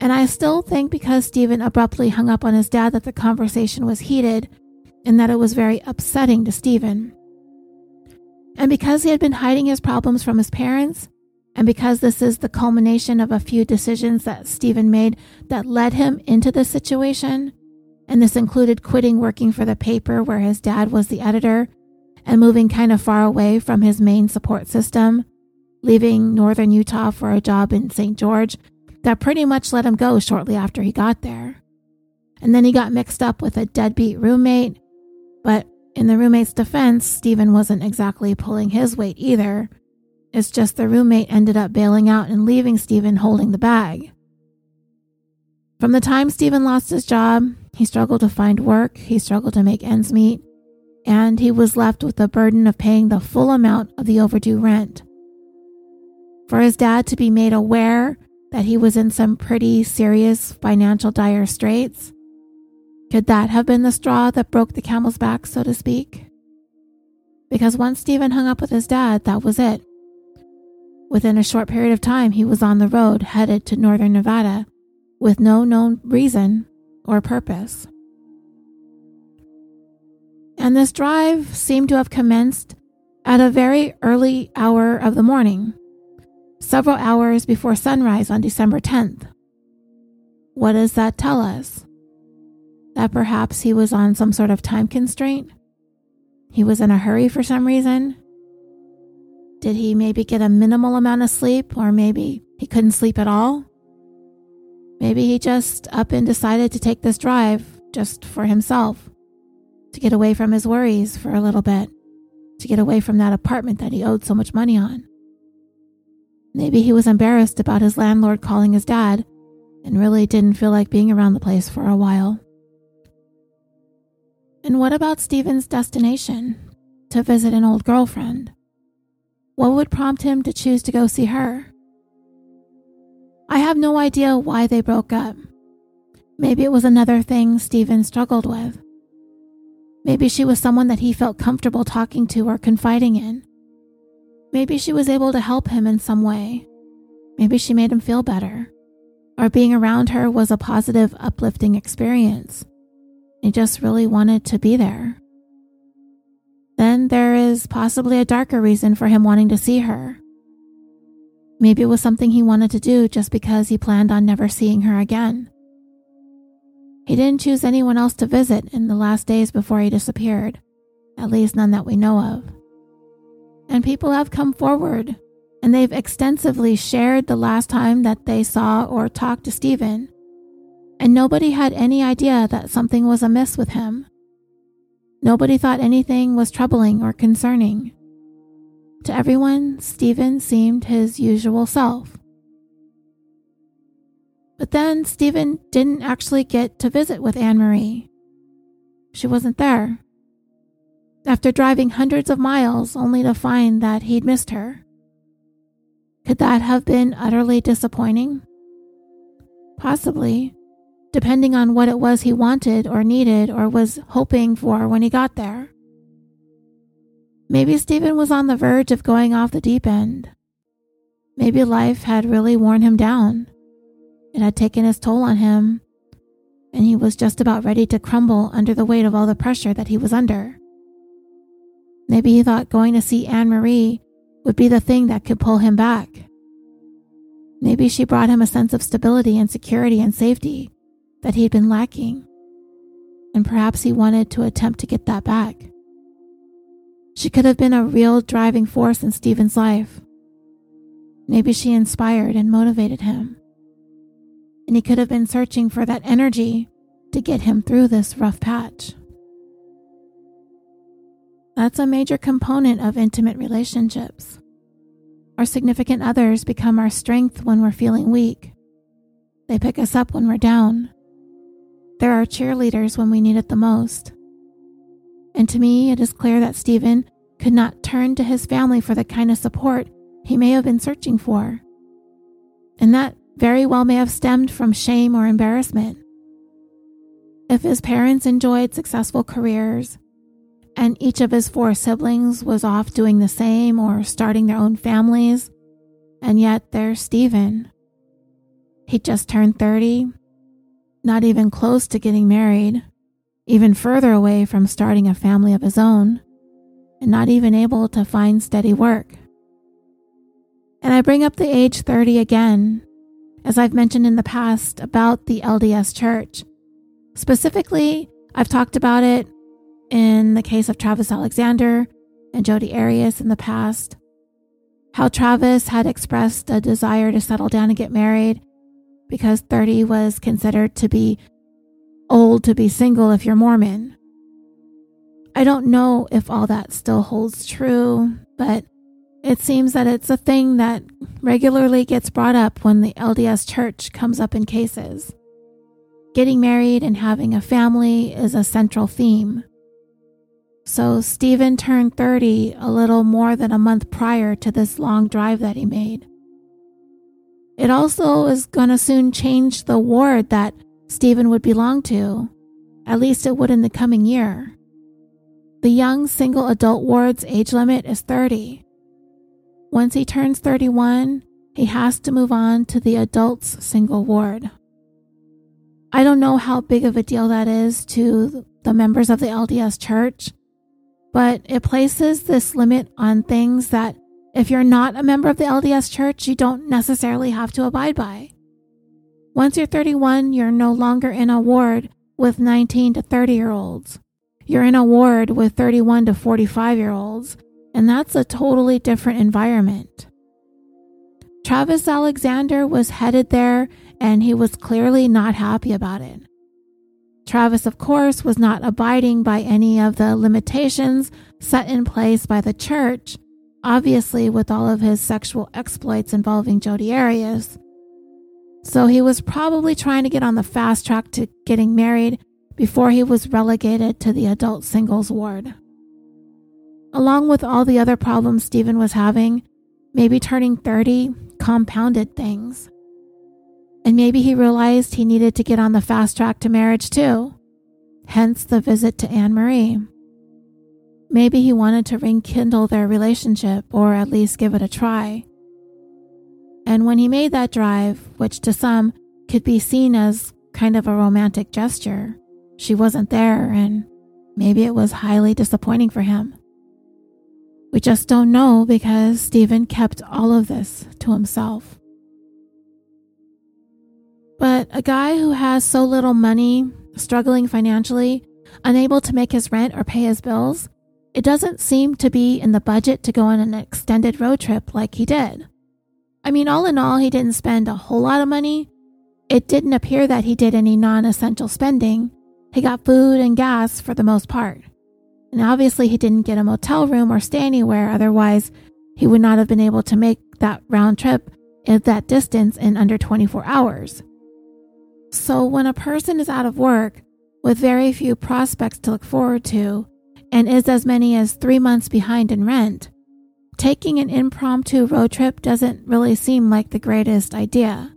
Speaker 2: And I still think because Steven abruptly hung up on his dad that the conversation was heated and that it was very upsetting to Steven. And because he had been hiding his problems from his parents, and because this is the culmination of a few decisions that Steven made that led him into this situation, and this included quitting working for the paper where his dad was the editor and moving kind of far away from his main support system, leaving northern Utah for a job in St. George that pretty much let him go shortly after he got there. And then he got mixed up with a deadbeat roommate, But in the roommate's defense, Steven wasn't exactly pulling his weight either. It's just the roommate ended up bailing out and leaving Steven holding the bag. From the time Steven lost his job, he struggled to find work, he struggled to make ends meet, and he was left with the burden of paying the full amount of the overdue rent. For his dad to be made aware that he was in some pretty serious financial dire straits, could that have been the straw that broke the camel's back, so to speak? Because once Steven hung up with his dad, that was it. Within a short period of time, he was on the road headed to northern Nevada with no known reason or purpose. And this drive seemed to have commenced at a very early hour of the morning, several hours before sunrise on December 10th. What does that tell us? That perhaps he was on some sort of time constraint? He was in a hurry for some reason? Did he maybe get a minimal amount of sleep, or maybe he couldn't sleep at all? Maybe he just up and decided to take this drive just for himself, to get away from his worries for a little bit, to get away from that apartment that he owed so much money on. Maybe he was embarrassed about his landlord calling his dad and really didn't feel like being around the place for a while. And what about Steven's destination? To visit an old girlfriend. What would prompt him to choose to go see her? I have no idea why they broke up. Maybe it was another thing Steven struggled with. Maybe she was someone that he felt comfortable talking to or confiding in. Maybe she was able to help him in some way. Maybe she made him feel better. Or being around her was a positive, uplifting experience. He just really wanted to be there. Then there is possibly a darker reason for him wanting to see her. Maybe it was something he wanted to do just because he planned on never seeing her again. He didn't choose anyone else to visit in the last days before he disappeared, at least none that we know of. And people have come forward and they've extensively shared the last time that they saw or talked to Steven and nobody had any idea that something was amiss with him. Nobody thought anything was troubling or concerning. To everyone, Steven seemed his usual self. But then Steven didn't actually get to visit with Anne Marie. She wasn't there. After driving hundreds of miles only to find that he'd missed her. Could that have been utterly disappointing? Possibly, depending on what it was he wanted or needed or was hoping for when he got there. Maybe Steven was on the verge of going off the deep end. Maybe life had really worn him down. It had taken its toll on him, and he was just about ready to crumble under the weight of all the pressure that he was under. Maybe he thought going to see Anne Marie would be the thing that could pull him back. Maybe she brought him a sense of stability and security and safety that he'd been lacking, and perhaps he wanted to attempt to get that back. She could have been a real driving force in Steven's life. Maybe she inspired and motivated him. And he could have been searching for that energy to get him through this rough patch. That's a major component of intimate relationships. Our significant others become our strength when we're feeling weak. They pick us up when we're down. They're our cheerleaders when we need it the most. And to me, it is clear that Steven could not turn to his family for the kind of support he may have been searching for. And that very well may have stemmed from shame or embarrassment. If his parents enjoyed successful careers, and each of his four siblings was off doing the same or starting their own families, and yet there's Steven. He just turned 30 not even close to getting married, even further away from starting a family of his own, and not even able to find steady work. And I bring up the age 30 again, as I've mentioned in the past about the LDS Church. Specifically, I've talked about it in the case of Travis Alexander and Jodi Arias in the past. How Travis had expressed a desire to settle down and get married because 30 was considered to be old to be single if you're Mormon. I don't know if all that still holds true, but it seems that it's a thing that regularly gets brought up when the LDS church comes up in cases. Getting married and having a family is a central theme. So, Steven turned 30 a little more than a month prior to this long drive that he made. It also is going to soon change the ward that Steven would belong to. At least it would in the coming year. The young single adult ward's age limit is 30. Once he turns 31, he has to move on to the adults single ward. I don't know how big of a deal that is to the members of the LDS church, but it places this limit on things that if you're not a member of the LDS church, you don't necessarily have to abide by. Once you're 31, you're no longer in a ward with 19 to 30 year olds. You're in a ward with 31 to 45 year olds, and that's a totally different environment. Travis Alexander was headed there, and he was clearly not happy about it. Travis, of course, was not abiding by any of the limitations set in place by the church obviously with all of his sexual exploits involving Jodi Arias. So he was probably trying to get on the fast track to getting married before he was relegated to the adult singles ward. Along with all the other problems Steven was having, maybe turning 30 compounded things. And maybe he realized he needed to get on the fast track to marriage too, hence the visit to Anne Marie. Maybe he wanted to rekindle their relationship or at least give it a try. And when he made that drive, which to some could be seen as kind of a romantic gesture, she wasn't there and maybe it was highly disappointing for him. We just don't know because Steven kept all of this to himself. But a guy who has so little money, struggling financially, unable to make his rent or pay his bills, it doesn't seem to be in the budget to go on an extended road trip like he did. I mean, all in all, he didn't spend a whole lot of money. It didn't appear that he did any non essential spending. He got food and gas for the most part. And obviously, he didn't get a motel room or stay anywhere, otherwise, he would not have been able to make that round trip at that distance in under 24 hours. So, when a person is out of work with very few prospects to look forward to, and is as many as three months behind in rent, taking an impromptu road trip doesn't really seem like the greatest idea.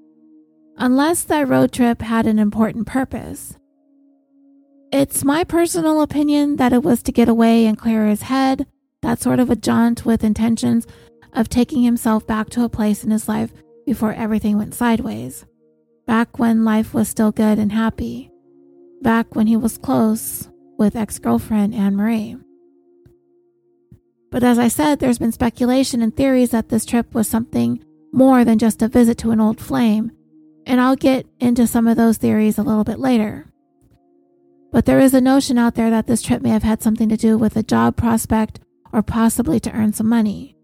Speaker 2: Unless that road trip had an important purpose. It's my personal opinion that it was to get away and clear his head, that sort of a jaunt with intentions of taking himself back to a place in his life before everything went sideways. Back when life was still good and happy. Back when he was close with ex girlfriend Anne Marie. But as I said, there's been speculation and theories that this trip was something more than just a visit to an old flame, and I'll get into some of those theories a little bit later. But there is a notion out there that this trip may have had something to do with a job prospect or possibly to earn some money.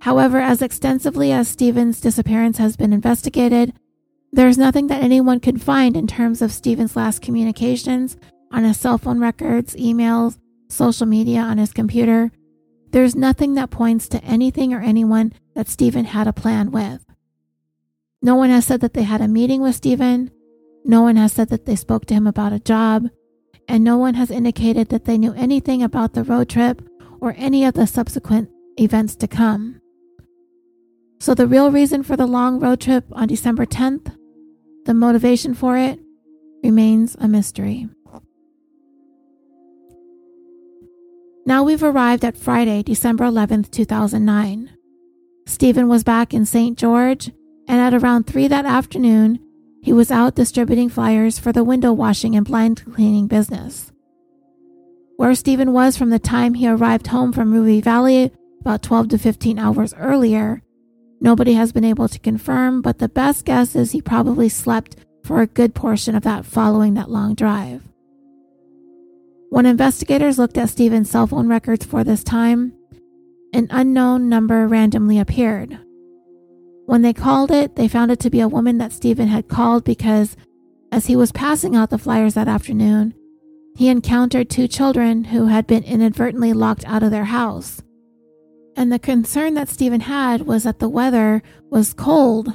Speaker 2: However, as extensively as Steven's disappearance has been investigated, there's nothing that anyone could find in terms of Steven's last communications on his cell phone records, emails, social media on his computer. There's nothing that points to anything or anyone that Steven had a plan with. No one has said that they had a meeting with Steven. No one has said that they spoke to him about a job. And no one has indicated that they knew anything about the road trip or any of the subsequent events to come. So, the real reason for the long road trip on December 10th, the motivation for it, remains a mystery. Now we've arrived at Friday, December 11th, 2009. Steven was back in St. George, and at around 3 that afternoon, he was out distributing flyers for the window washing and blind cleaning business. Where Steven was from the time he arrived home from Ruby Valley about 12 to 15 hours earlier, nobody has been able to confirm, but the best guess is he probably slept for a good portion of that following that long drive. When investigators looked at Steven's cell phone records for this time, an unknown number randomly appeared. When they called it, they found it to be a woman that Steven had called because, as he was passing out the flyers that afternoon, he encountered two children who had been inadvertently locked out of their house. And the concern that Steven had was that the weather was cold.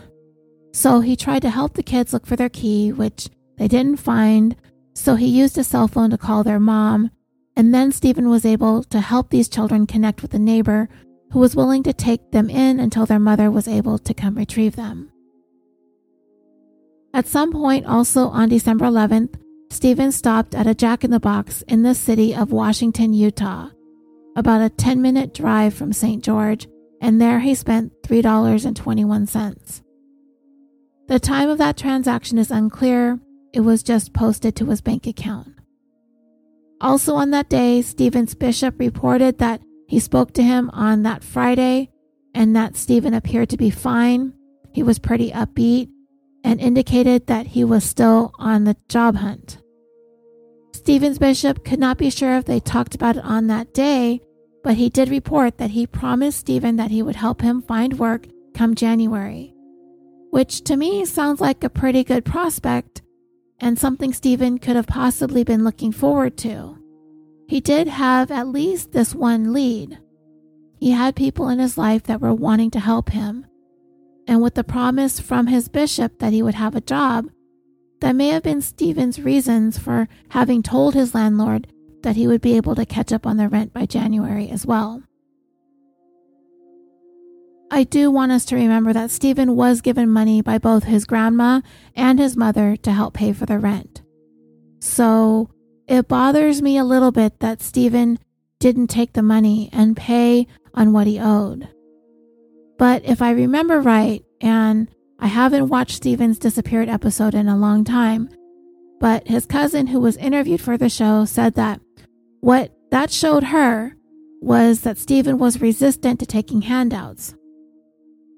Speaker 2: So he tried to help the kids look for their key, which they didn't find. So he used a cell phone to call their mom. And then Steven was able to help these children connect with a neighbor who was willing to take them in until their mother was able to come retrieve them. At some point, also on December 11th, Steven stopped at a Jack in the Box in the city of Washington, Utah, about a 10 minute drive from St. George, and there he spent $3.21. The time of that transaction is unclear, it was just posted to his bank account. Also on that day, Steven's bishop reported that he spoke to him on that Friday and that Steven appeared to be fine. He was pretty upbeat and indicated that he was still on the job hunt. Steven's bishop could not be sure if they talked about it on that day, but he did report that he promised Steven that he would help him find work come January, which to me sounds like a pretty good prospect and something Steven could have possibly been looking forward to. He did have at least this one lead. He had people in his life that were wanting to help him, and with the promise from his bishop that he would have a job, that may have been Steven's reasons for having told his landlord that he would be able to catch up on the rent by January as well. I do want us to remember that Steven was given money by both his grandma and his mother to help pay for the rent. So it bothers me a little bit that Steven didn't take the money and pay on what he owed. But if I remember right, and I haven't watched Steven's disappeared episode in a long time, but his cousin who was interviewed for the show said that what that showed her was that Steven was resistant to taking handouts.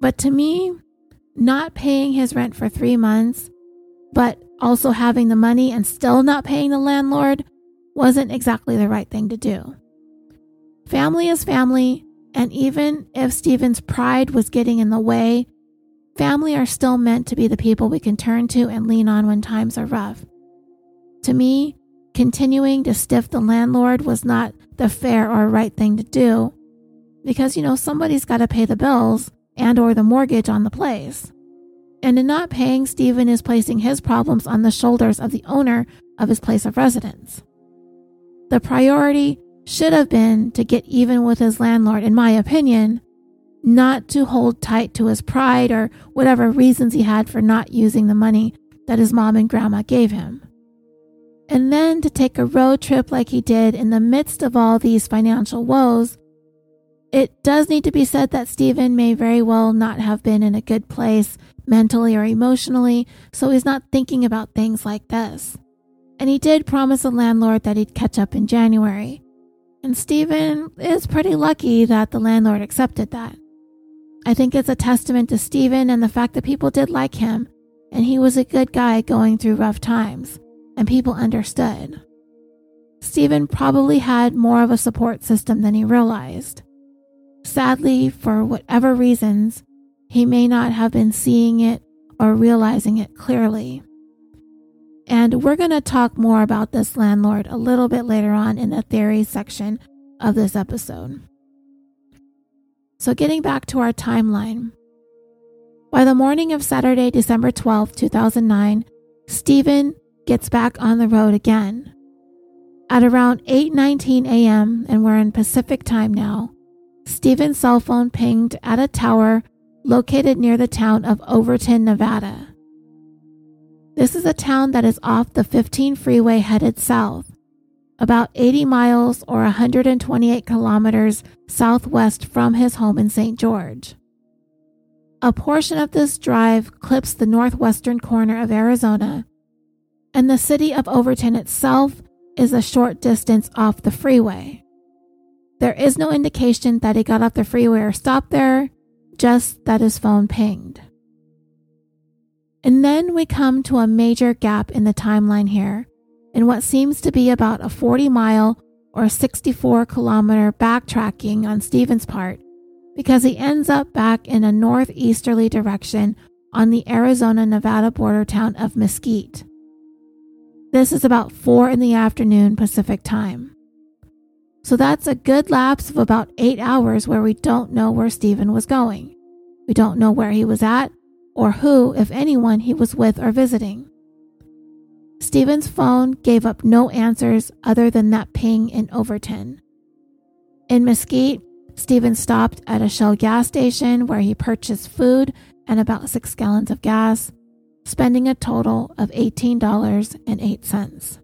Speaker 2: But to me, not paying his rent for three months, but also having the money and still not paying the landlord wasn't exactly the right thing to do. Family is family, and even if Steven's pride was getting in the way, family are still meant to be the people we can turn to and lean on when times are rough. To me, continuing to stiff the landlord was not the fair or right thing to do because you know somebody's got to pay the bills and or the mortgage on the place. And in not paying, Steven is placing his problems on the shoulders of the owner of his place of residence. The priority should have been to get even with his landlord, in my opinion, not to hold tight to his pride or whatever reasons he had for not using the money that his mom and grandma gave him. And then to take a road trip like he did in the midst of all these financial woes. It does need to be said that Steven may very well not have been in a good place mentally or emotionally, so he's not thinking about things like this. And he did promise the landlord that he'd catch up in January. And Steven is pretty lucky that the landlord accepted that. I think it's a testament to Steven and the fact that people did like him, and he was a good guy going through rough times, and people understood. Steven probably had more of a support system than he realized. Sadly, for whatever reasons, he may not have been seeing it or realizing it clearly. And we're going to talk more about this landlord a little bit later on in the theory section of this episode. So, getting back to our timeline. By the morning of Saturday, December 12, 2009, Steven gets back on the road again. At around 8:19 a.m., and we're in Pacific time now, Steven's cell phone pinged at a tower located near the town of Overton, Nevada. This is a town that is off the 15 freeway headed south, about 80 miles or 128 kilometers southwest from his home in St. George. A portion of this drive clips the northwestern corner of Arizona, and the city of Overton itself is a short distance off the freeway. There is no indication that he got off the freeway or stopped there, just that his phone pinged. And then we come to a major gap in the timeline here, in what seems to be about a 40 mile or 64 kilometer backtracking on Steven's part, because he ends up back in a northeasterly direction on the Arizona Nevada border town of Mesquite. This is about 4 in the afternoon Pacific time. So that's a good lapse of about eight hours where we don't know where Steven was going. We don't know where he was at or who, if anyone, he was with or visiting. Steven's phone gave up no answers other than that ping in Overton. In Mesquite, Steven stopped at a Shell gas station where he purchased food and about six gallons of gas, spending a total of $18.08.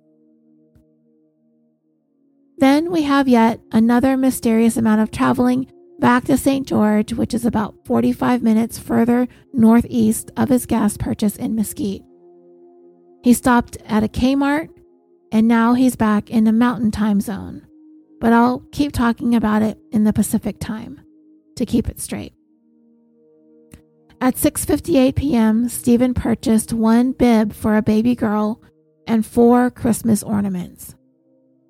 Speaker 2: Then we have yet another mysterious amount of traveling back to St. George, which is about 45 minutes further northeast of his gas purchase in Mesquite. He stopped at a Kmart and now he's back in the mountain time zone. But I'll keep talking about it in the Pacific time to keep it straight. At 6:58 p.m., Steven purchased one bib for a baby girl and four Christmas ornaments.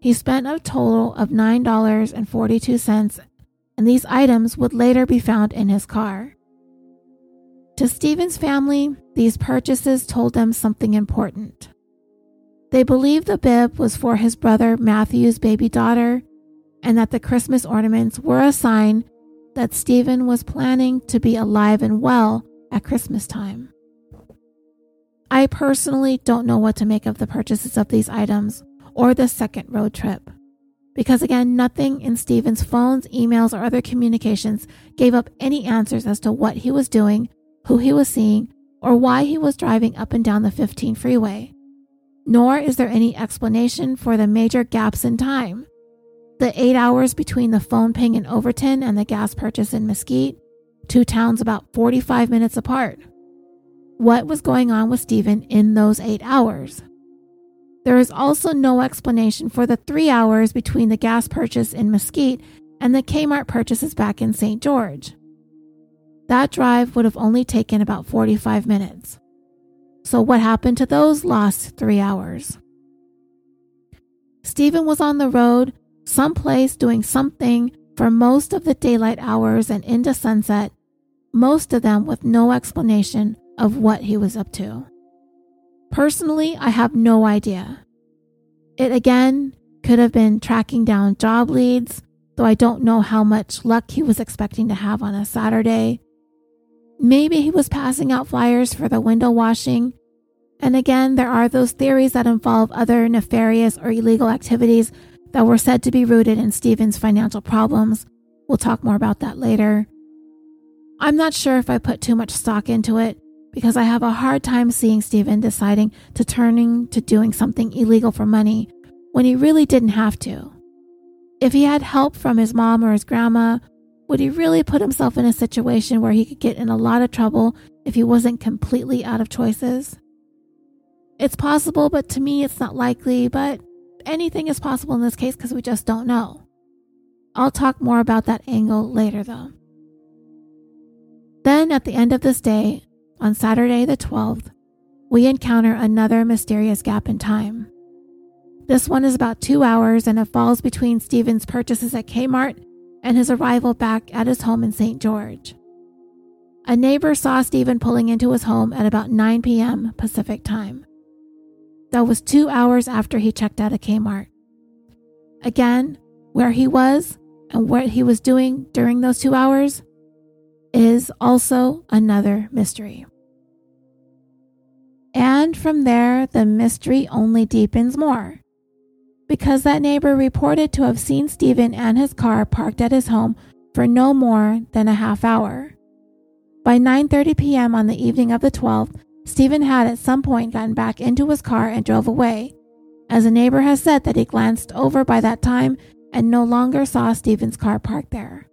Speaker 2: He spent a total of $9.42, and these items would later be found in his car. To Steven's family, these purchases told them something important. They believed the bib was for his brother Matthew's baby daughter, and that the Christmas ornaments were a sign that Steven was planning to be alive and well at Christmas time. I personally don't know what to make of the purchases of these items or the second road trip. Because again, nothing in Steven's phones, emails, or other communications gave up any answers as to what he was doing, who he was seeing, or why he was driving up and down the 15 freeway. Nor is there any explanation for the major gaps in time. The eight hours between the phone ping in Overton and the gas purchase in Mesquite, two towns about 45 minutes apart. What was going on with Steven in those eight hours? There is also no explanation for the three hours between the gas purchase in Mesquite and the Kmart purchases back in St. George. That drive would have only taken about 45 minutes. So, what happened to those lost three hours? Steven was on the road, someplace doing something for most of the daylight hours and into sunset, most of them with no explanation of what he was up to. Personally, I have no idea. It again could have been tracking down job leads, though I don't know how much luck he was expecting to have on a Saturday. Maybe he was passing out flyers for the window washing. And again, there are those theories that involve other nefarious or illegal activities that were said to be rooted in Steven's financial problems. We'll talk more about that later. I'm not sure if I put too much stock into it, because I have a hard time seeing Steven deciding to turning to doing something illegal for money when he really didn't have to. If he had help from his mom or his grandma, would he really put himself in a situation where he could get in a lot of trouble if he wasn't completely out of choices? It's possible, but to me, it's not likely. But anything is possible in this case because we just don't know. I'll talk more about that angle later, though. Then, at the end of this day, on Saturday the 12th, we encounter another mysterious gap in time. This one is about two hours and it falls between Steven's purchases at Kmart and his arrival back at his home in St. George. A neighbor saw Steven pulling into his home at about 9 p.m. Pacific time. That was two hours after he checked out of Kmart. Again, where he was and what he was doing during those two hours is also another mystery. And from there, the mystery only deepens more. Because that neighbor reported to have seen Steven and his car parked at his home for no more than a half hour. By 9:30 p.m. on the evening of the 12th, Steven had at some point gotten back into his car and drove away. As a neighbor has said that he glanced over by that time and no longer saw Steven's car parked there.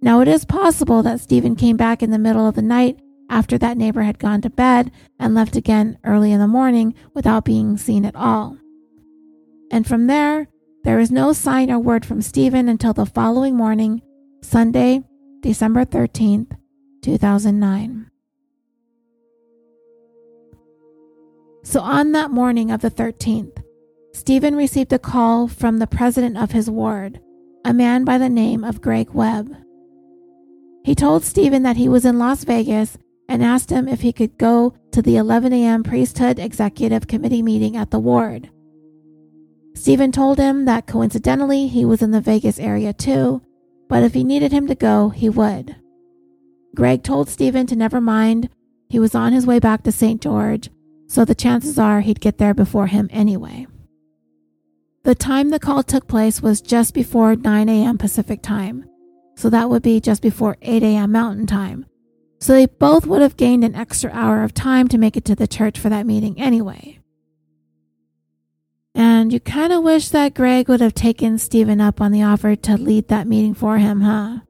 Speaker 2: Now, it is possible that Steven came back in the middle of the night after that neighbor had gone to bed and left again early in the morning without being seen at all. And from there, there is no sign or word from Steven until the following morning, Sunday, December 13th, 2009. So on that morning of the 13th, Steven received a call from the president of his ward, a man by the name of Greg Webb. He told Steven that he was in Las Vegas and asked him if he could go to the 11 a.m. priesthood executive committee meeting at the ward. Steven told him that coincidentally he was in the Vegas area too, but if he needed him to go, he would. Greg told Steven to never mind, he was on his way back to St. George, so the chances are he'd get there before him anyway. The time the call took place was just before 9 a.m. Pacific time, so that would be just before 8 a.m. Mountain time. So they both would have gained an extra hour of time to make it to the church for that meeting anyway. And you kind of wish that Greg would have taken Steven up on the offer to lead that meeting for him, huh?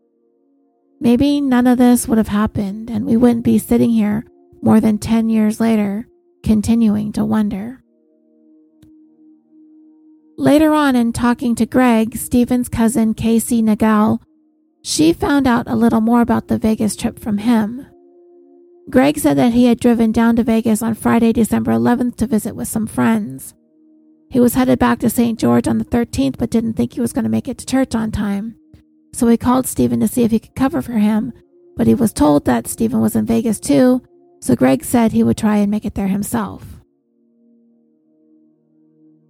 Speaker 2: Maybe none of this would have happened and we wouldn't be sitting here more than 10 years later, continuing to wonder. Later on, in talking to Greg, Steven's cousin Casey Nagel, she found out a little more about the Vegas trip from him. Greg said that he had driven down to Vegas on Friday, December 11th to visit with some friends. He was headed back to St. George on the 13th, but didn't think he was going to make it to church on time. So he called Steven to see if he could cover for him, but he was told that Steven was in Vegas too, so Greg said he would try and make it there himself.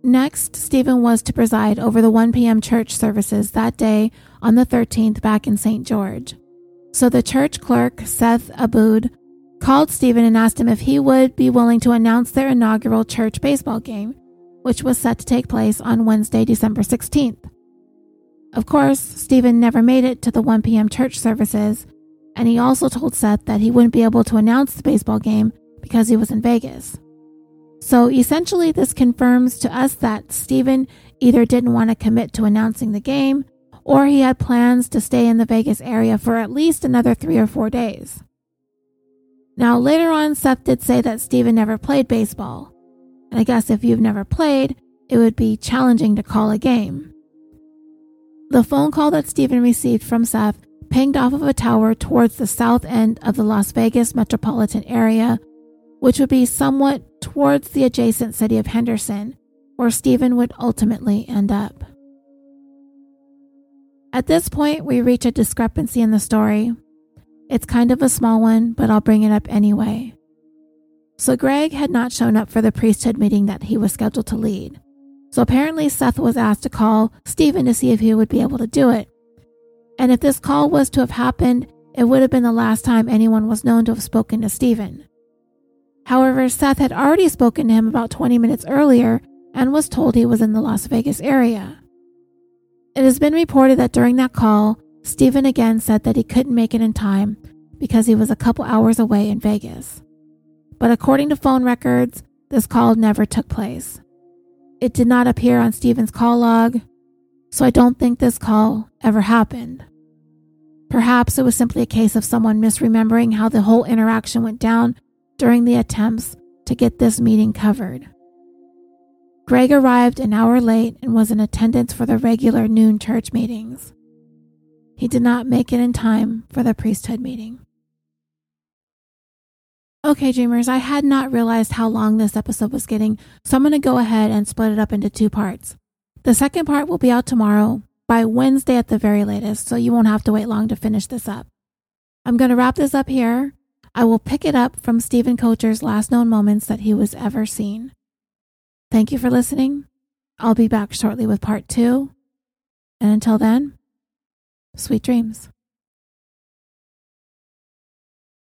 Speaker 2: Next, Steven was to preside over the 1 p.m. church services that day on the 13th back in St. George. So the church clerk, Seth Aboud, called Steven and asked him if he would be willing to announce their inaugural church baseball game, which was set to take place on Wednesday, December 16th. Of course, Steven never made it to the 1 p.m. church services, and he also told Seth that he wouldn't be able to announce the baseball game because he was in Vegas. So essentially, this confirms to us that Steven either didn't want to commit to announcing the game or he had plans to stay in the Vegas area for at least another three or four days. Now, later on, Seth did say that Steven never played baseball. And I guess if you've never played, it would be challenging to call a game. The phone call that Steven received from Seth pinged off of a tower towards the south end of the Las Vegas metropolitan area, which would be somewhat towards the adjacent city of Henderson, where Steven would ultimately end up. At this point, we reach a discrepancy in the story. It's kind of a small one, but I'll bring it up anyway. So, Greg had not shown up for the priesthood meeting that he was scheduled to lead. So, apparently, Seth was asked to call Steven to see if he would be able to do it. And if this call was to have happened, it would have been the last time anyone was known to have spoken to Steven. However, Seth had already spoken to him about 20 minutes earlier and was told he was in the Las Vegas area. It has been reported that during that call, Steven again said that he couldn't make it in time because he was a couple hours away in Vegas. But according to phone records, this call never took place. It did not appear on Steven's call log, so I don't think this call ever happened. Perhaps it was simply a case of someone misremembering how the whole interaction went down during the attempts to get this meeting covered. Greg arrived an hour late and was in attendance for the regular noon church meetings. He did not make it in time for the priesthood meeting. Okay, dreamers, I had not realized how long this episode was getting, so I'm going to go ahead and split it up into two parts. The second part will be out tomorrow, by Wednesday at the very latest, so you won't have to wait long to finish this up. I'm going to wrap this up here. I will pick it up from Steven Koecher's last known moments that he was ever seen. Thank you for listening. I'll be back shortly with part two. And until then, sweet dreams.